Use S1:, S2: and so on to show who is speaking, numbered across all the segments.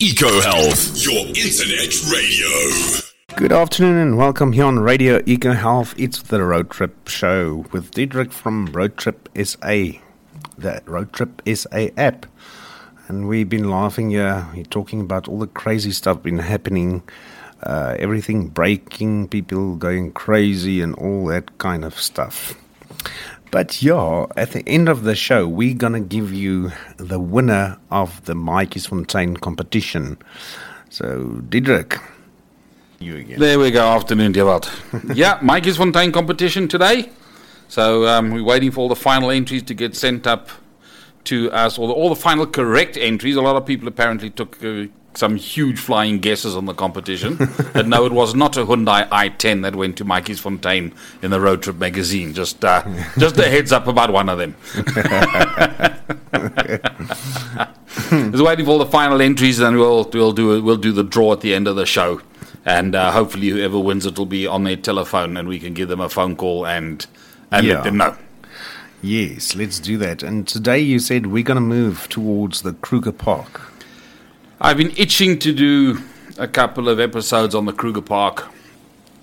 S1: EcoHealth, your internet radio.
S2: Good afternoon and welcome here on Radio EcoHealth. It's the Road Trip Show with Diedrich from Road Trip SA, the Road Trip SA app. And we've been laughing here, we're talking about all the crazy stuff been happening, uh, everything breaking, people going crazy, and all that kind of stuff. But yeah, at the end of the show, we're going to give you the winner of the Mikey's Fontaine competition. So, Diedrich, you again.
S3: There we go. Afternoon, Dewald. yeah, Mikey's Fontaine competition today. So, um, we're waiting for all the final entries to get sent up to us, all the, all the final correct entries. A lot of people apparently took uh, some huge flying guesses on the competition. but no, it was not a Hyundai i10 that went to Mikey's Fontaine in the Road Trip magazine. Just, uh, just a heads up about one of them. Just waiting for all the final entries, and we'll we'll do we'll do the draw at the end of the show, and uh, hopefully whoever wins it will be on their telephone, and we can give them a phone call and and yeah. let them know.
S2: Yes, let's do that. And today you said we're going to move towards the Kruger Park.
S3: I've been itching to do a couple of episodes on the Kruger Park.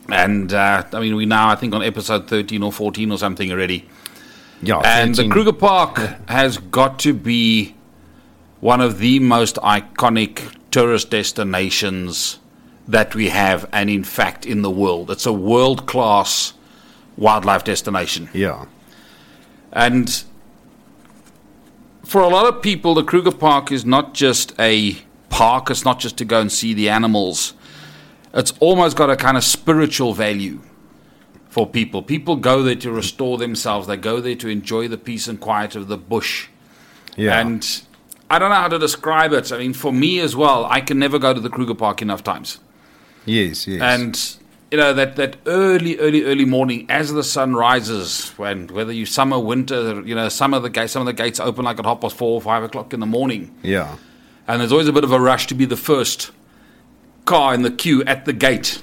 S3: And uh, I mean, we now, I think, on episode 13 or 14 or something already.
S2: Yeah,
S3: and 13. the Kruger Park has got to be one of the most iconic tourist destinations that we have, and in fact, in the world. It's a world class wildlife destination.
S2: Yeah.
S3: And for a lot of people, the Kruger Park is not just a park. It's not just to go and see the animals. It's almost got a kind of spiritual value for people. People go there to restore themselves. They go there to enjoy the peace and quiet of the bush. Yeah. And I don't know how to describe it. I mean, for me as well, I can never go to the Kruger Park enough times.
S2: Yes, yes.
S3: And you know that that early, early, early morning as the sun rises, when whether you summer, winter, you know, some of the gates, some of the gates open like at half past four or five o'clock in the morning.
S2: Yeah
S3: and there's always a bit of a rush to be the first car in the queue at the gate,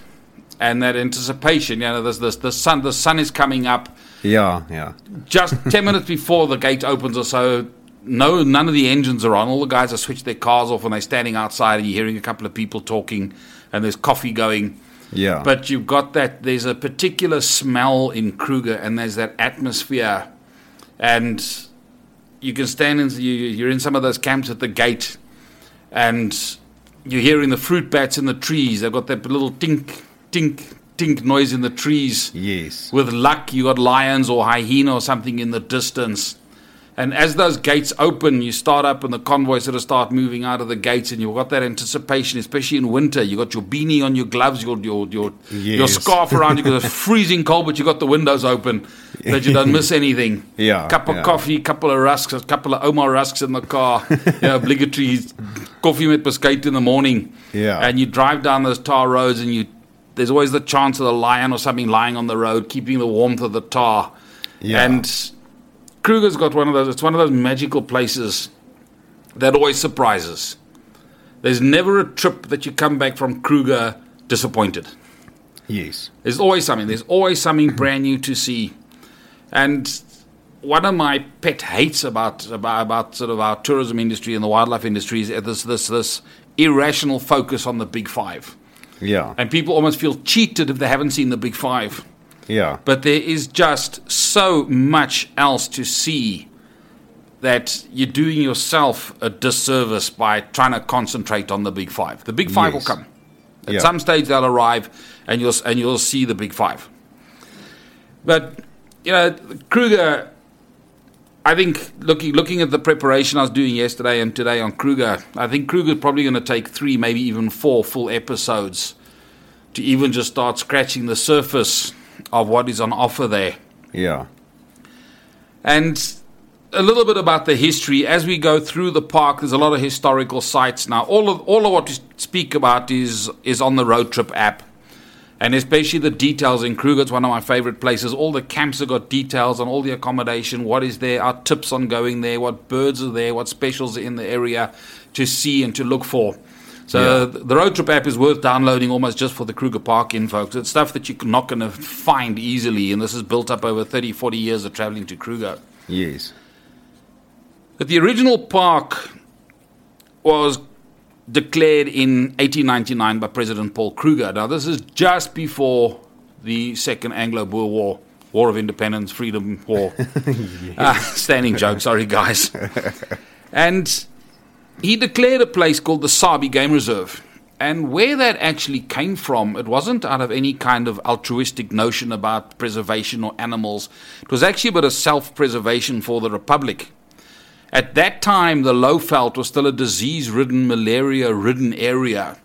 S3: and that anticipation. You know, there's this the sun the sun is coming up.
S2: Yeah, yeah.
S3: Just ten minutes before the gate opens or so. No, none of the engines are on. All the guys have switched their cars off, and they're standing outside, and you're hearing a couple of people talking, and there's coffee going.
S2: Yeah.
S3: But you've got that. There's a particular smell in Kruger, and there's that atmosphere, and you can stand in. You're in some of those camps at the gate, and you're hearing the fruit bats in the trees. They've got that little tink, tink, tink noise in the trees.
S2: Yes.
S3: With luck, you got lions or hyena or something in the distance. And as those gates open, you start up and the convoy sort of start moving out of the gates, and you've got that anticipation, especially in winter. You've got your beanie on, your gloves, your your your, yes. your scarf around you because it's freezing cold, but you've got the windows open that you don't miss anything.
S2: Yeah,
S3: cup of
S2: yeah.
S3: coffee, couple of rusks, a couple of Ouma rusks in the car. yeah, obligatory coffee with biscuit in the morning.
S2: Yeah,
S3: and you drive down those tar roads, and you there's always the chance of a lion or something lying on the road, keeping the warmth of the tar.
S2: Yeah.
S3: And Kruger's got one of those. It's one of those magical places that always surprises. There's never a trip that you come back from Kruger disappointed.
S2: Yes.
S3: There's always something. There's always something brand new to see. And one of my pet hates about, about about sort of our tourism industry and the wildlife industry is this this this irrational focus on the big five.
S2: Yeah.
S3: And people almost feel cheated if they haven't seen the big five.
S2: Yeah.
S3: But there is just so much else to see that you're doing yourself a disservice by trying to concentrate on the big five. The big five yes. will come. At yeah. some stage they'll arrive and you'll and you'll see the big five. But you know, Kruger I think looking looking at the preparation I was doing yesterday and today on Kruger, I think Kruger's probably going to take three, maybe even four full episodes to even just start scratching the surface of what is on offer there.
S2: Yeah.
S3: And a little bit about the history as we go through the park. There's a lot of historical sites now. All of all of what we speak about is is on the road trip app, and especially the details in Kruger. It's one of my favorite places. All the camps have got details on all the accommodation, what is there, our tips on going there, what birds are there, what specials are in the area to see and to look for. So yeah. the road trip app is worth downloading almost just for the Kruger Park info. It's stuff that you're not going to find easily, and this is built up over 30, 40 years of traveling to Kruger.
S2: Yes.
S3: But the original park was declared in 1899 by President Paul Kruger. Now, this is just before the Second Anglo Boer War, War of Independence, Freedom War. uh, standing joke, sorry, guys. and he declared a place called the Sabi Game Reserve. And where that actually came from, it wasn't out of any kind of altruistic notion about preservation or animals. It was actually about a self preservation for the Republic. At that time, the Lowveld was still a disease ridden, malaria ridden area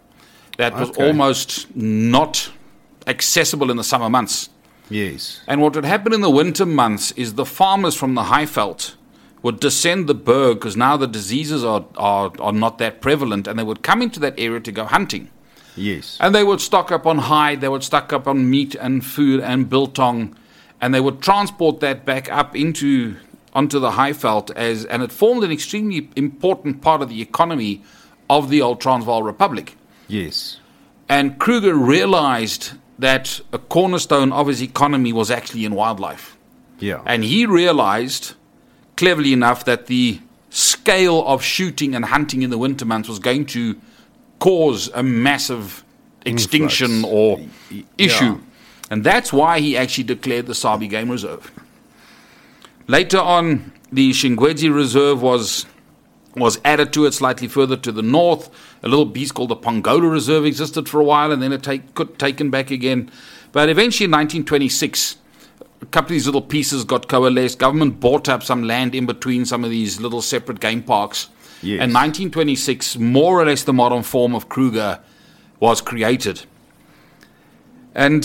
S3: that was
S2: Okay.
S3: almost not accessible in the summer months.
S2: Yes.
S3: And what would happen in the winter months is the farmers from the Highveld would descend the berg because now the diseases are, are, are not that prevalent and they would come into that area to go hunting.
S2: Yes.
S3: And they would stock up on hide, they would stock up on meat and food and biltong, and they would transport that back up into onto the Highveld as and it formed an extremely important part of the economy of the old Transvaal Republic.
S2: Yes.
S3: And Kruger realized that a cornerstone of his economy was actually in wildlife.
S2: Yeah.
S3: And he realized, cleverly enough, that the scale of shooting and hunting in the winter months was going to cause a massive extinction
S2: Influx.
S3: or
S2: Y-
S3: issue.
S2: yeah.
S3: And that's why he actually declared the Sabi Game Reserve. Later on, the Shingwedzi Reserve was was added to it slightly further to the north. A little beast called the Pongola Reserve existed for a while, and then it take, got taken back again. But eventually, in 1926, a couple of these little pieces got coalesced. Government bought up some land in between some of these little separate game parks.
S2: Yes.
S3: And 1926, more or less the modern form of Kruger was created. And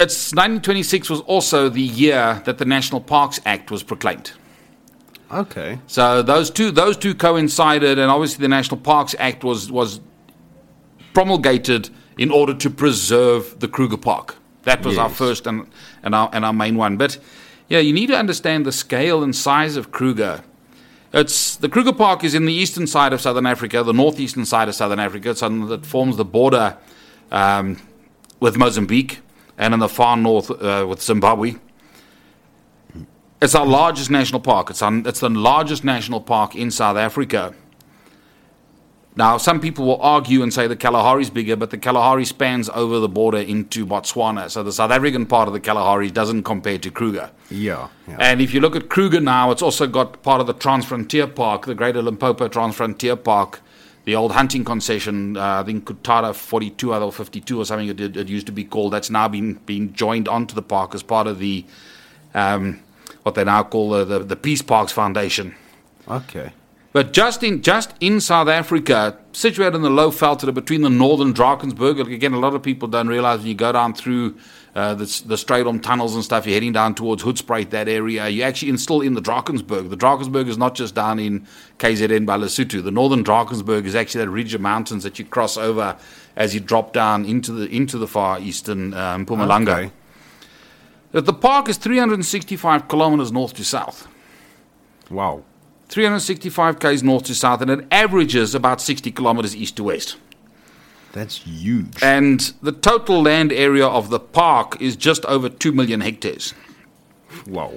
S3: it's 1926 was also the year that the National Parks Act was proclaimed.
S2: Okay.
S3: So those two those two coincided, and obviously the National Parks Act was was promulgated in order to preserve the Kruger Park. That was our first and, and our and our main one. But yeah, you need to understand the scale and size of Kruger. It's the Kruger Park is in the eastern side of Southern Africa, the northeastern side of Southern Africa. It's on that forms the border um, with Mozambique, and in the far north uh, with Zimbabwe. It's our largest national park. It's, on, it's the largest national park in South Africa. Now, some people will argue and say the Kalahari is bigger, but the Kalahari spans over the border into Botswana. So the South African part of the Kalahari doesn't compare to Kruger.
S2: Yeah. yeah.
S3: And if you look at Kruger now, it's also got part of the Transfrontier Park, the Greater Limpopo Transfrontier Park, the old hunting concession, uh, I think Coutada 42 or 52 or something it, it, used to be called. That's now been, been joined onto the park as part of the, um, what they now call the, the, the Peace Parks Foundation.
S2: okay.
S3: But just in just in South Africa, situated in the low Veldt between the northern Drakensberg, like again, a lot of people don't realize when you go down through uh, the, the Strydom tunnels and stuff, you're heading down towards Hoedspruit, that area. You're actually in, still in the Drakensberg. The Drakensberg is not just down in KZN by Lesotho. The northern Drakensberg is actually that ridge of mountains that you cross over as you drop down into the into the far eastern um, Mpumalanga.
S2: Okay.
S3: But The park is 365 kilometers north to south.
S2: Wow.
S3: 365 k's north to south, and it averages about 60 kilometers east to west.
S2: That's huge.
S3: And the total land area of the park is just over 2 million hectares.
S2: wow.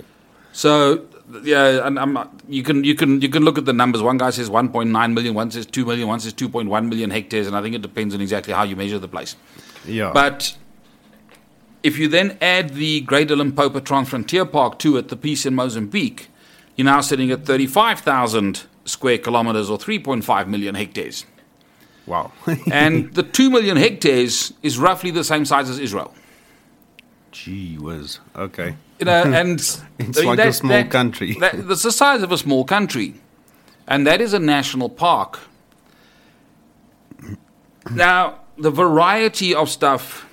S3: So, yeah, and I'm, you can you can you can look at the numbers. One guy says 1.9 million, one says 2 million, one says 2.1 million hectares, and I think it depends on exactly how you measure the place.
S2: Yeah.
S3: But if you then add the Greater Limpopo Transfrontier Park to it, the piece in Mozambique, you're now sitting at 35,000 square kilometers or 3.5 million hectares.
S2: wow.
S3: And the 2 million hectares is roughly the same size as Israel.
S2: Gee whiz. Okay.
S3: You know, and
S2: It's like a small country.
S3: That, that's the size of a small country, and that is a national park. Now, the variety of stuff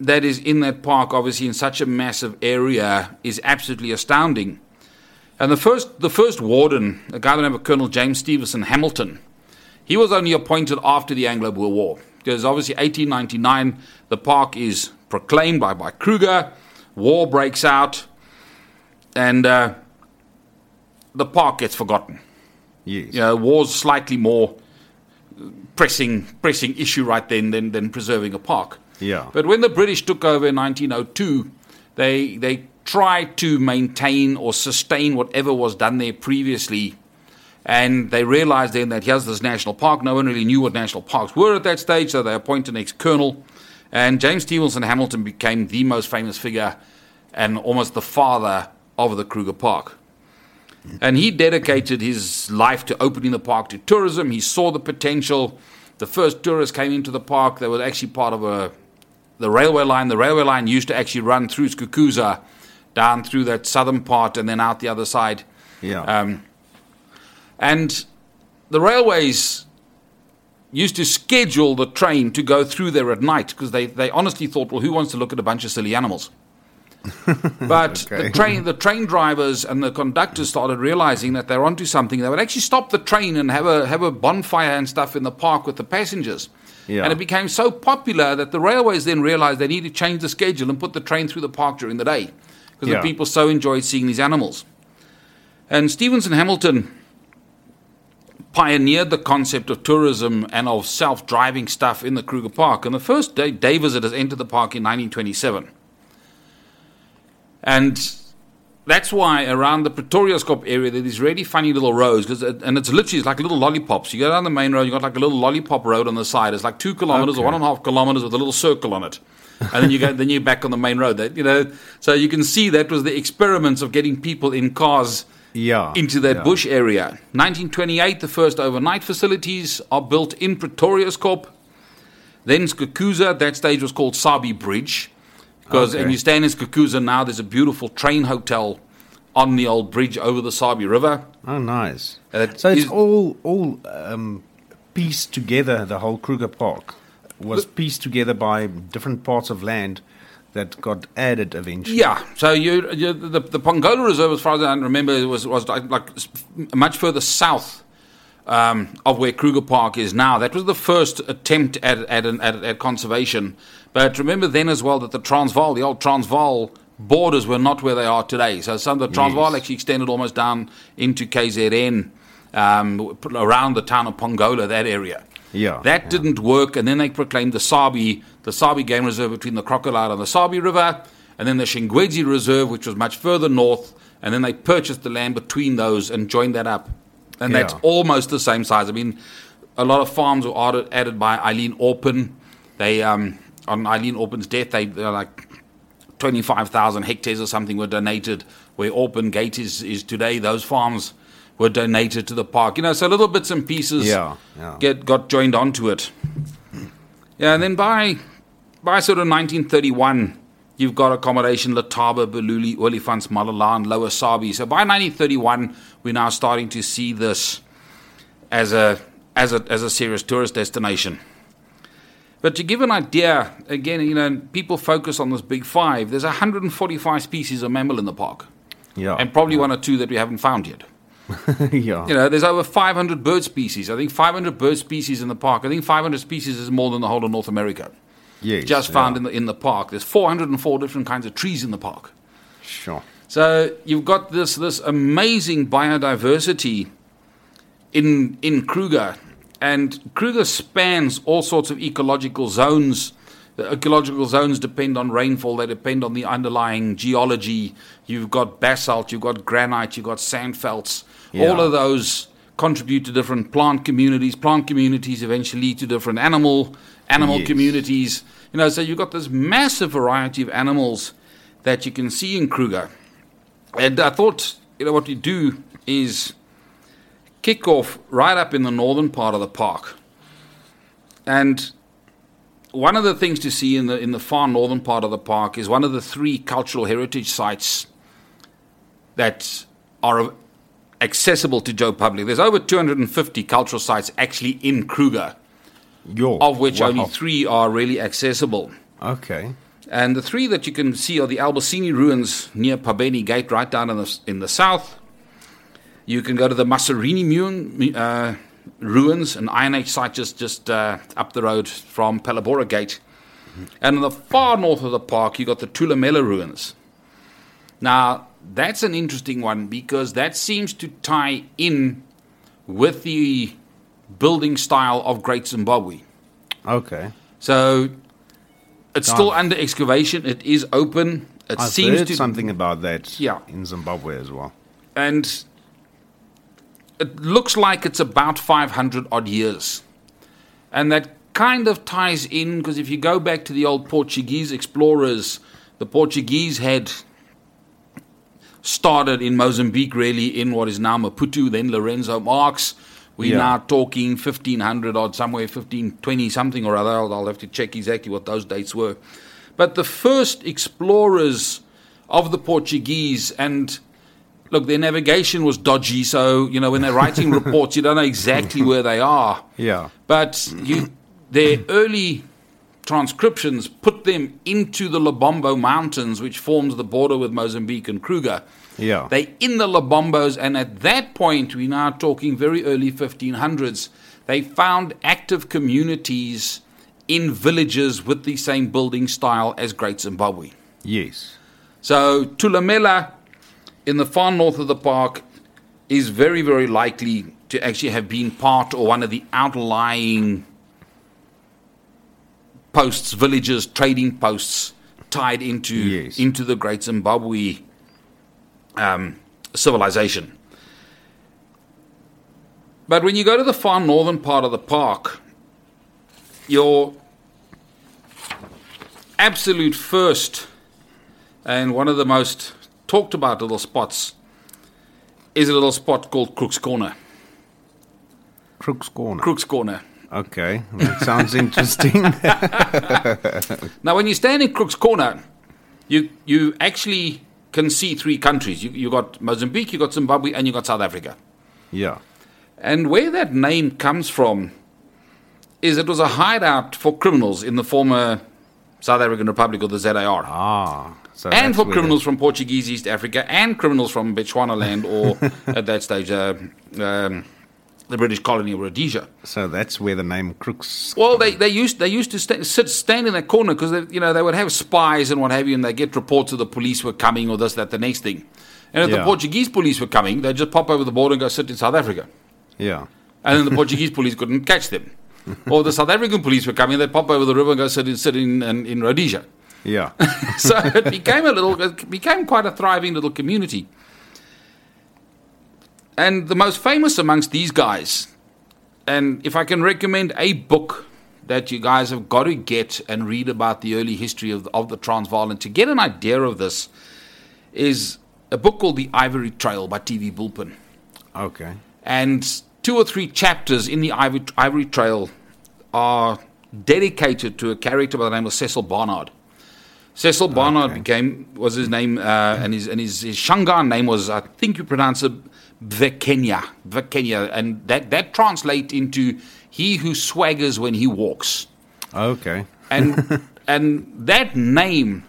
S3: that is in that park, obviously in such a massive area, is absolutely astounding. And the first, the first warden, a guy by the name of Colonel James Stevenson Hamilton, he was only appointed after the Anglo-Boer War. Because obviously, 1899, the park is proclaimed by, by Kruger, war breaks out, and uh, the park gets forgotten.
S2: Yes.
S3: You know, war's slightly more pressing pressing issue right then than, than preserving a park.
S2: Yeah.
S3: But when the British took over in 1902, they they tried to maintain or sustain whatever was done there previously, And they realized then that here's this national park. No one really knew what national parks were at that stage, so they appointed an ex colonel. And James Stevenson Hamilton became the most famous figure and almost the father of the Kruger Park. And he dedicated his life to opening the park to tourism. He saw the potential. The first tourists came into the park. They were actually part of a the railway line. The railway line used to actually run through Skukuza, down through that southern part, and then out the other side.
S2: Yeah.
S3: Um, and the railways used to schedule the train to go through there at night because they, they honestly thought, well, who wants to look at a bunch of silly animals? But
S2: Okay.
S3: the train the train drivers and the conductors started realizing that they're onto something. They would actually stop the train and have a have a bonfire and stuff in the park with the passengers.
S2: Yeah.
S3: And it became so popular that the railways then realized they need to change the schedule and put the train through the park during the day because
S2: Yeah.
S3: the people so enjoyed seeing these animals. And Stevenson Hamilton pioneered the concept of tourism and of self-driving stuff in the Kruger Park. And the first day day visitors entered the park in 1927. And that's why around the Pretoriuskop area there are these really funny little roads, 'cause it, and it's literally it's like little lollipops. You go down the main road, you got like a little lollipop road on the side. It's like two kilometers or one and a half kilometers with a little circle on it, and then you go, then you're back on the main road. That you know, so you can see that was the experiments of getting people in cars
S2: yeah.
S3: into that
S2: yeah.
S3: bush area. 1928, the first overnight facilities are built in Pretoriuskop. Then Skukuza, at that stage was called Sabi Bridge. Because,
S2: Okay.
S3: and you stand in Skukuza now, there's a beautiful train hotel on the old bridge over the Sabi River.
S2: Oh, nice.
S3: Uh,
S2: so it's
S3: is-
S2: all all um, pieced together. The whole Kruger Park was pieced together by different parts of land that got added eventually.
S3: Yeah, so you, you the, the Pongola Reserve, as far as I remember, was was like, like much further south um, of where Kruger Park is now. That was the first attempt at at, an, at at conservation. But remember then as well that the Transvaal, the old Transvaal borders, were not where they are today. So some of the Transvaal
S2: Yes.
S3: actually extended almost down into KZN, um, around the town of Pongola, that area.
S2: Yeah,
S3: That
S2: yeah.
S3: didn't work, and then they proclaimed the Sabi, the Sabi Game Reserve between the Crocodile and the Sabi River, and then the Shingwedzi Reserve, which was much further north, and then they purchased the land between those and joined that up. And that's almost the same size. I mean, a lot of farms were added, added by Eileen Orpen. They, um, on Eileen Orpen's death, they, they're like 25,000 hectares or something were donated where Orpen Gate is, is today. Those farms were donated to the park. You know, so little bits and pieces
S2: Yeah, yeah.
S3: get got joined onto it. Yeah, and then by by sort of 1931, you've got accommodation Letaba, Balule, Olifants, Malala, and Lower Sabi. So by 1931, we're now starting to see this as a as a as a serious tourist destination. But to give an idea, again, you know, people focus on this big five. There's 145 species of mammal in the park,
S2: Yeah.
S3: and probably one or two that we haven't found yet.
S2: yeah.
S3: You know, there's over 500 bird species. I think 500 bird species in the park. I think 500 species is more than the whole of North America.
S2: yes.
S3: Just found
S2: yeah.
S3: in the in the park. There's 404 different kinds of trees in the park.
S2: Sure.
S3: So you've got this this amazing biodiversity in in Kruger, and Kruger spans all sorts of ecological zones. The ecological zones depend on rainfall. They depend on the underlying geology. You've got basalt, you've got granite, you've got sandvelds.
S2: Yeah.
S3: All of those contribute to different plant communities. Plant communities eventually lead to different animal animal
S2: Yes.
S3: communities. You know, so you've got this massive variety of animals that you can see in Kruger. And I thought, you know, what we do is kick off right up in the northern part of the park. And one of the things to see in the in the far northern part of the park is one of the three cultural heritage sites that are accessible to Joe Public. There's over 250 cultural sites actually in Kruger,
S2: Yo.
S3: of which
S2: wow.
S3: only three are really accessible.
S2: Okay.
S3: And the three that you can see are the Albasini ruins near Phabeni Gate, right down in the, in the south. You can go to the Masorini Mune, uh, ruins, an Iron Age site just, just uh, up the road from Phalaborwa Gate. And in the far north of the park, you've got the Thulamela ruins. Now, that's an interesting one because that seems to tie in with the building style of Great Zimbabwe.
S2: Okay.
S3: So it's still under excavation. It is open. It
S2: I've
S3: seems
S2: heard
S3: to,
S2: something about that.
S3: Yeah.
S2: In Zimbabwe as well.
S3: and it looks like it's about 500 odd years. And that kind of ties in because if you go back to the old Portuguese explorers, the Portuguese had started in Mozambique, really, in what is now Maputo, then Lourenço Marques. We're
S2: Yeah.
S3: now talking 1500 odd, somewhere 1520 something or other. I'll, I'll have to check exactly what those dates were. But the first explorers of the Portuguese, and look, their navigation was dodgy, so, you know, when they're writing reports, you don't know exactly where they are.
S2: Yeah.
S3: But you, their early transcriptions put them into the Lebombo Mountains, which forms the border with Mozambique and Kruger.
S2: Yeah.
S3: They in the Lebombos, and at that point, we're now talking very early 1500s. They found active communities in villages with the same building style as Great Zimbabwe.
S2: Yes.
S3: So Thulamela, in the far north of the park, is very, very likely to actually have been part or one of the outlying posts, villages, trading posts tied into
S2: Yes.
S3: into the Great Zimbabwe um, civilization. But when you go to the far northern part of the park, your absolute first and one of the most talked about little spots is a little spot called Crook's Corner.
S2: Crook's Corner.
S3: Crook's Corner.
S2: Okay. That sounds interesting.
S3: Now, when you stand in Crook's Corner, you you actually can see three countries. You you got Mozambique, you got Zimbabwe, and you got South Africa.
S2: yeah.
S3: And where that name comes from is it was a hideout for criminals in the former South African Republic or the ZAR.
S2: Ah. So
S3: and for criminals from Portuguese East Africa and criminals from Botswana land or at that stage uh, um, the British colony of Rhodesia.
S2: so that's where the name Crooks.
S3: Well, they, they used they used to sta sit stand in that corner because you know they would have spies and what have you, and they get reports that the police were coming or this that the next thing. And if the Portuguese police were coming, they'd just pop over the border and go sit in South Africa,
S2: Yeah.
S3: and then the Portuguese police couldn't catch them. Or the South African police were coming, they'd pop over the river and go sit in, sit in, in, in Rhodesia.
S2: Yeah.
S3: so it became a little, it became quite a thriving little community. And the most famous amongst these guys, and if I can recommend a book that you guys have got to get and read about the early history of the, of the Transvaal and to get an idea of this, is a book called The Ivory Trail by T.V. Bulpin.
S2: okay.
S3: And two or three chapters in the Ivory, Ivory Trail are dedicated to a character by the name of Cecil Barnard. Cecil Barnard
S2: Okay.
S3: became was his name, uh, and his and his, his Shangaan name was I think you pronounce it Vekenya, Vekenya, and that that translates into he who swaggers when he walks
S2: Okay.
S3: and and that name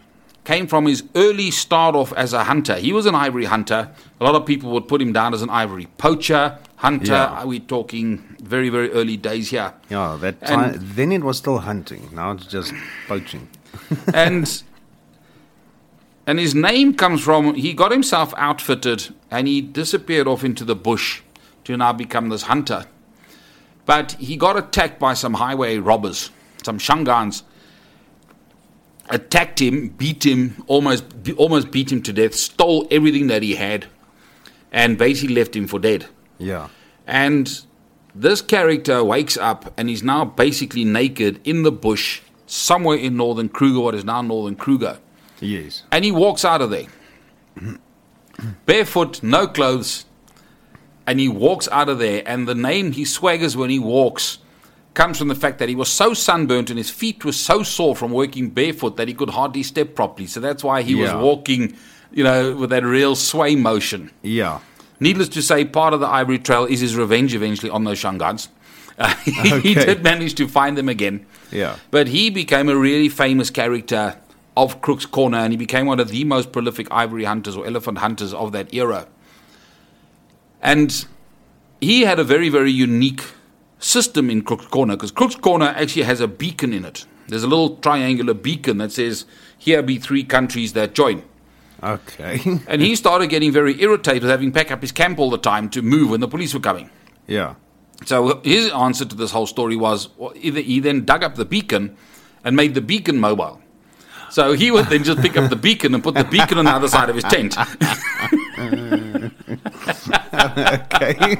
S3: came from his early start off as a hunter. He was an ivory hunter. A lot of people would put him down as an ivory poacher, hunter.
S2: Yeah.
S3: We're talking very very early days here,
S2: Yeah. That
S3: And-
S2: time, then it was still hunting. Now it's just poaching.
S3: and and his name comes from he got himself outfitted and he disappeared off into the bush to now become this hunter. But he got attacked by some highway robbers, some Shangans. Attacked him, beat him, almost almost beat him to death, stole everything that he had, and basically left him for dead.
S2: Yeah.
S3: And this character wakes up and he's now basically naked in the bush somewhere in northern Kruger, what is now northern Kruger.
S2: Yes.
S3: And he walks out of there. Barefoot, no clothes. And he walks out of there. And the name he swaggers when he walks comes from the fact that he was so sunburnt and his feet were so sore from working barefoot that he could hardly step properly. So that's why he
S2: Yeah.
S3: was walking, you know, with that real sway motion.
S2: Yeah.
S3: Needless to say, part of the Ivory Trail is his revenge eventually on those Shangans. Uh, he, he did manage to find them again.
S2: Yeah.
S3: But he became a really famous character of Crook's Corner and he became one of the most prolific ivory hunters or elephant hunters of that era. And he had a very, very unique system in Crook's Corner because Crook's Corner actually has a beacon in it. There's a little triangular beacon that says, Here be three countries that join.
S2: Okay.
S3: And he started getting very irritated with having to pack up his camp all the time to move when the police were coming.
S2: yeah.
S3: So his answer to this whole story was well, either he then dug up the beacon and made the beacon mobile. So he would then just pick up the beacon and put the beacon on the other side of his tent.
S2: okay.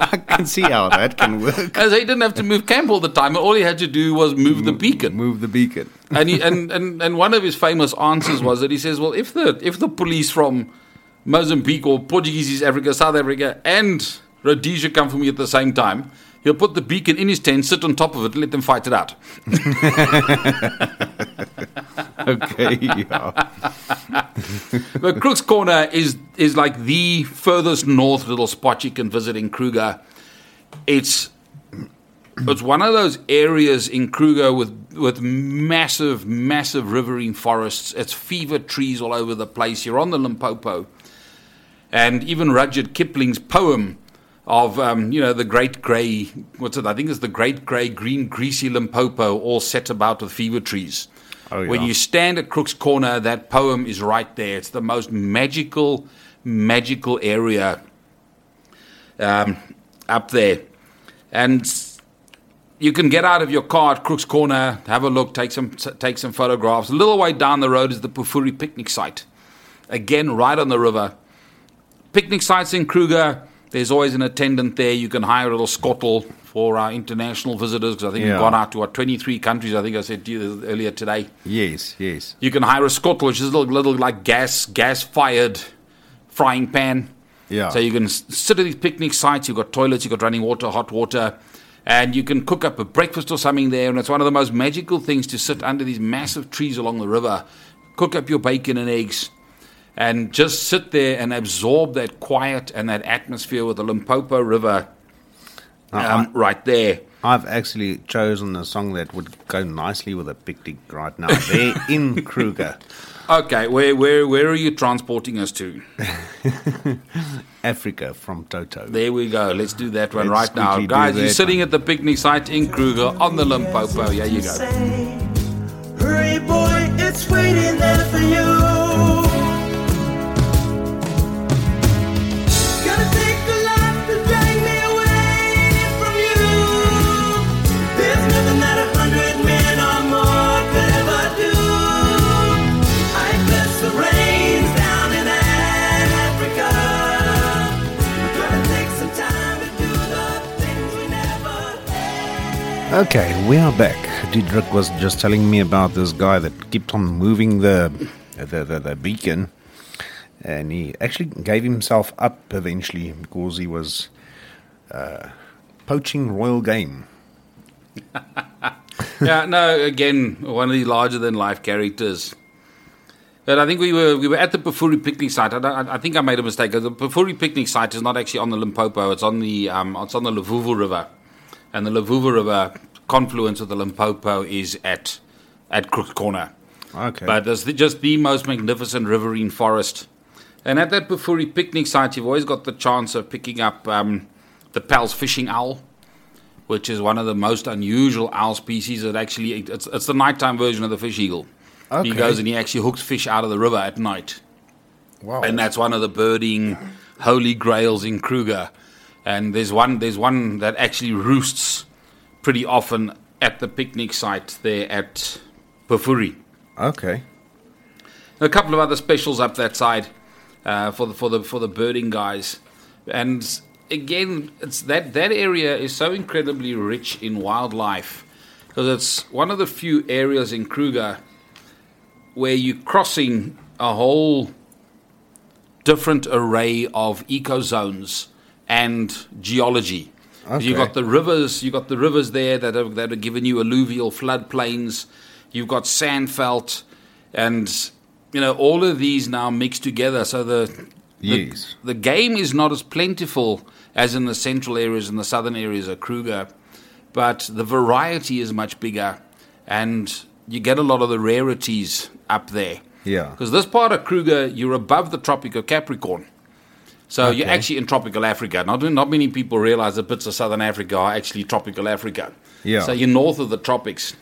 S2: I can see how that can work.
S3: As he didn't have to move camp all the time. All he had to do was move the beacon.
S2: Move the beacon.
S3: and, he, and and and one of his famous answers was that he says, "Well, if the if the police from Mozambique or Portuguese East Africa, South Africa, and Rhodesia come for me at the same time, he'll put the beacon in his tent, sit on top of it, and let them fight it out."
S2: Okay.
S3: But Crook's Corner is is like the furthest north little spot you can visit in Kruger. It's it's one of those areas in Kruger with with massive, massive riverine forests. It's fever trees all over the place. You're on the Limpopo, and even Rudyard Kipling's poem of um, you know the great grey what's it? I think it's the great grey green greasy Limpopo, all set about with fever trees.
S2: Oh,
S3: When you stand at Crook's Corner, that poem is right there. It's the most magical, magical area um, up there. And you can get out of your car at Crook's Corner, have a look, take some take some photographs. A little way down the road is the Pafuri picnic site. Again, right on the river. Picnic sites in Kruger. There's always an attendant there. You can hire a little skottel for our international visitors because I think
S2: Yeah.
S3: we've gone out to what 23 countries. I think I said to you earlier today.
S2: Yes. Yes.
S3: You can hire a skottel, which is a little, little like gas gas fired frying pan.
S2: Yeah.
S3: So you can sit at these picnic sites. You've got toilets, you've got running water, hot water, and you can cook up a breakfast or something there. And it's one of the most magical things to sit under these massive trees along the river, cook up your bacon and eggs, and just sit there and absorb that quiet and that atmosphere with the Limpopo River um, right there.
S2: I've actually chosen a song that would go nicely with a picnic right now. There in Kruger,
S3: Okay, where where where are you transporting us to?
S2: Africa from Toto.
S3: There we go. Let's do that one
S2: Let's
S3: right now. Guys, you're sitting
S2: one.
S3: at the picnic site in Kruger on the Limpopo. Yeah, you go.
S4: Hurry, boy, it's waiting there for you.
S2: Okay, we are back. Diedrich was just telling me about this guy that kept on moving the the, the, the beacon, and he actually gave himself up eventually because he was uh, poaching royal game.
S3: yeah, no, again, one of the larger than life characters. But I think we were we were at the Pafuri picnic site. I, I, think I made a mistake. The Pafuri picnic site is not actually on the Limpopo. It's on the um, it's on the Luvuvhu River, and the Luvuvhu River confluence of the Limpopo is at at Crook's Corner.
S2: Okay,
S3: But there's the, just the most magnificent riverine forest. And at that Pafuri picnic site, you've always got the chance of picking up um, the Pel's fishing owl, which is one of the most unusual owl species. That actually, it's, it's the nighttime version of the fish eagle. He goes and he actually hooks fish out of the river at night.
S2: wow,
S3: And that's one of the birding holy grails in Kruger. And there's one, there's one that actually roosts pretty often at the picnic site there at Pafuri
S2: okay,
S3: a couple of other specials up that side uh, for the for the for the birding guys, and again, it's that that area is so incredibly rich in wildlife because it's one of the few areas in Kruger where you're crossing a whole different array of ecozones and geology.
S2: You've
S3: got the rivers. You've got the rivers there that have that have given you alluvial floodplains. You've got sandveld, and you know all of these now mixed together. So the the, the game is not as plentiful as in the central areas and the southern areas of Kruger, but the variety is much bigger, and you get a lot of the rarities up there.
S2: Yeah.
S3: Because this part of Kruger, you're above the Tropic of Capricorn. So you're actually in tropical Africa. Not, not many people realize that bits of southern Africa are actually tropical Africa.
S2: Yeah.
S3: So you're north of the tropics.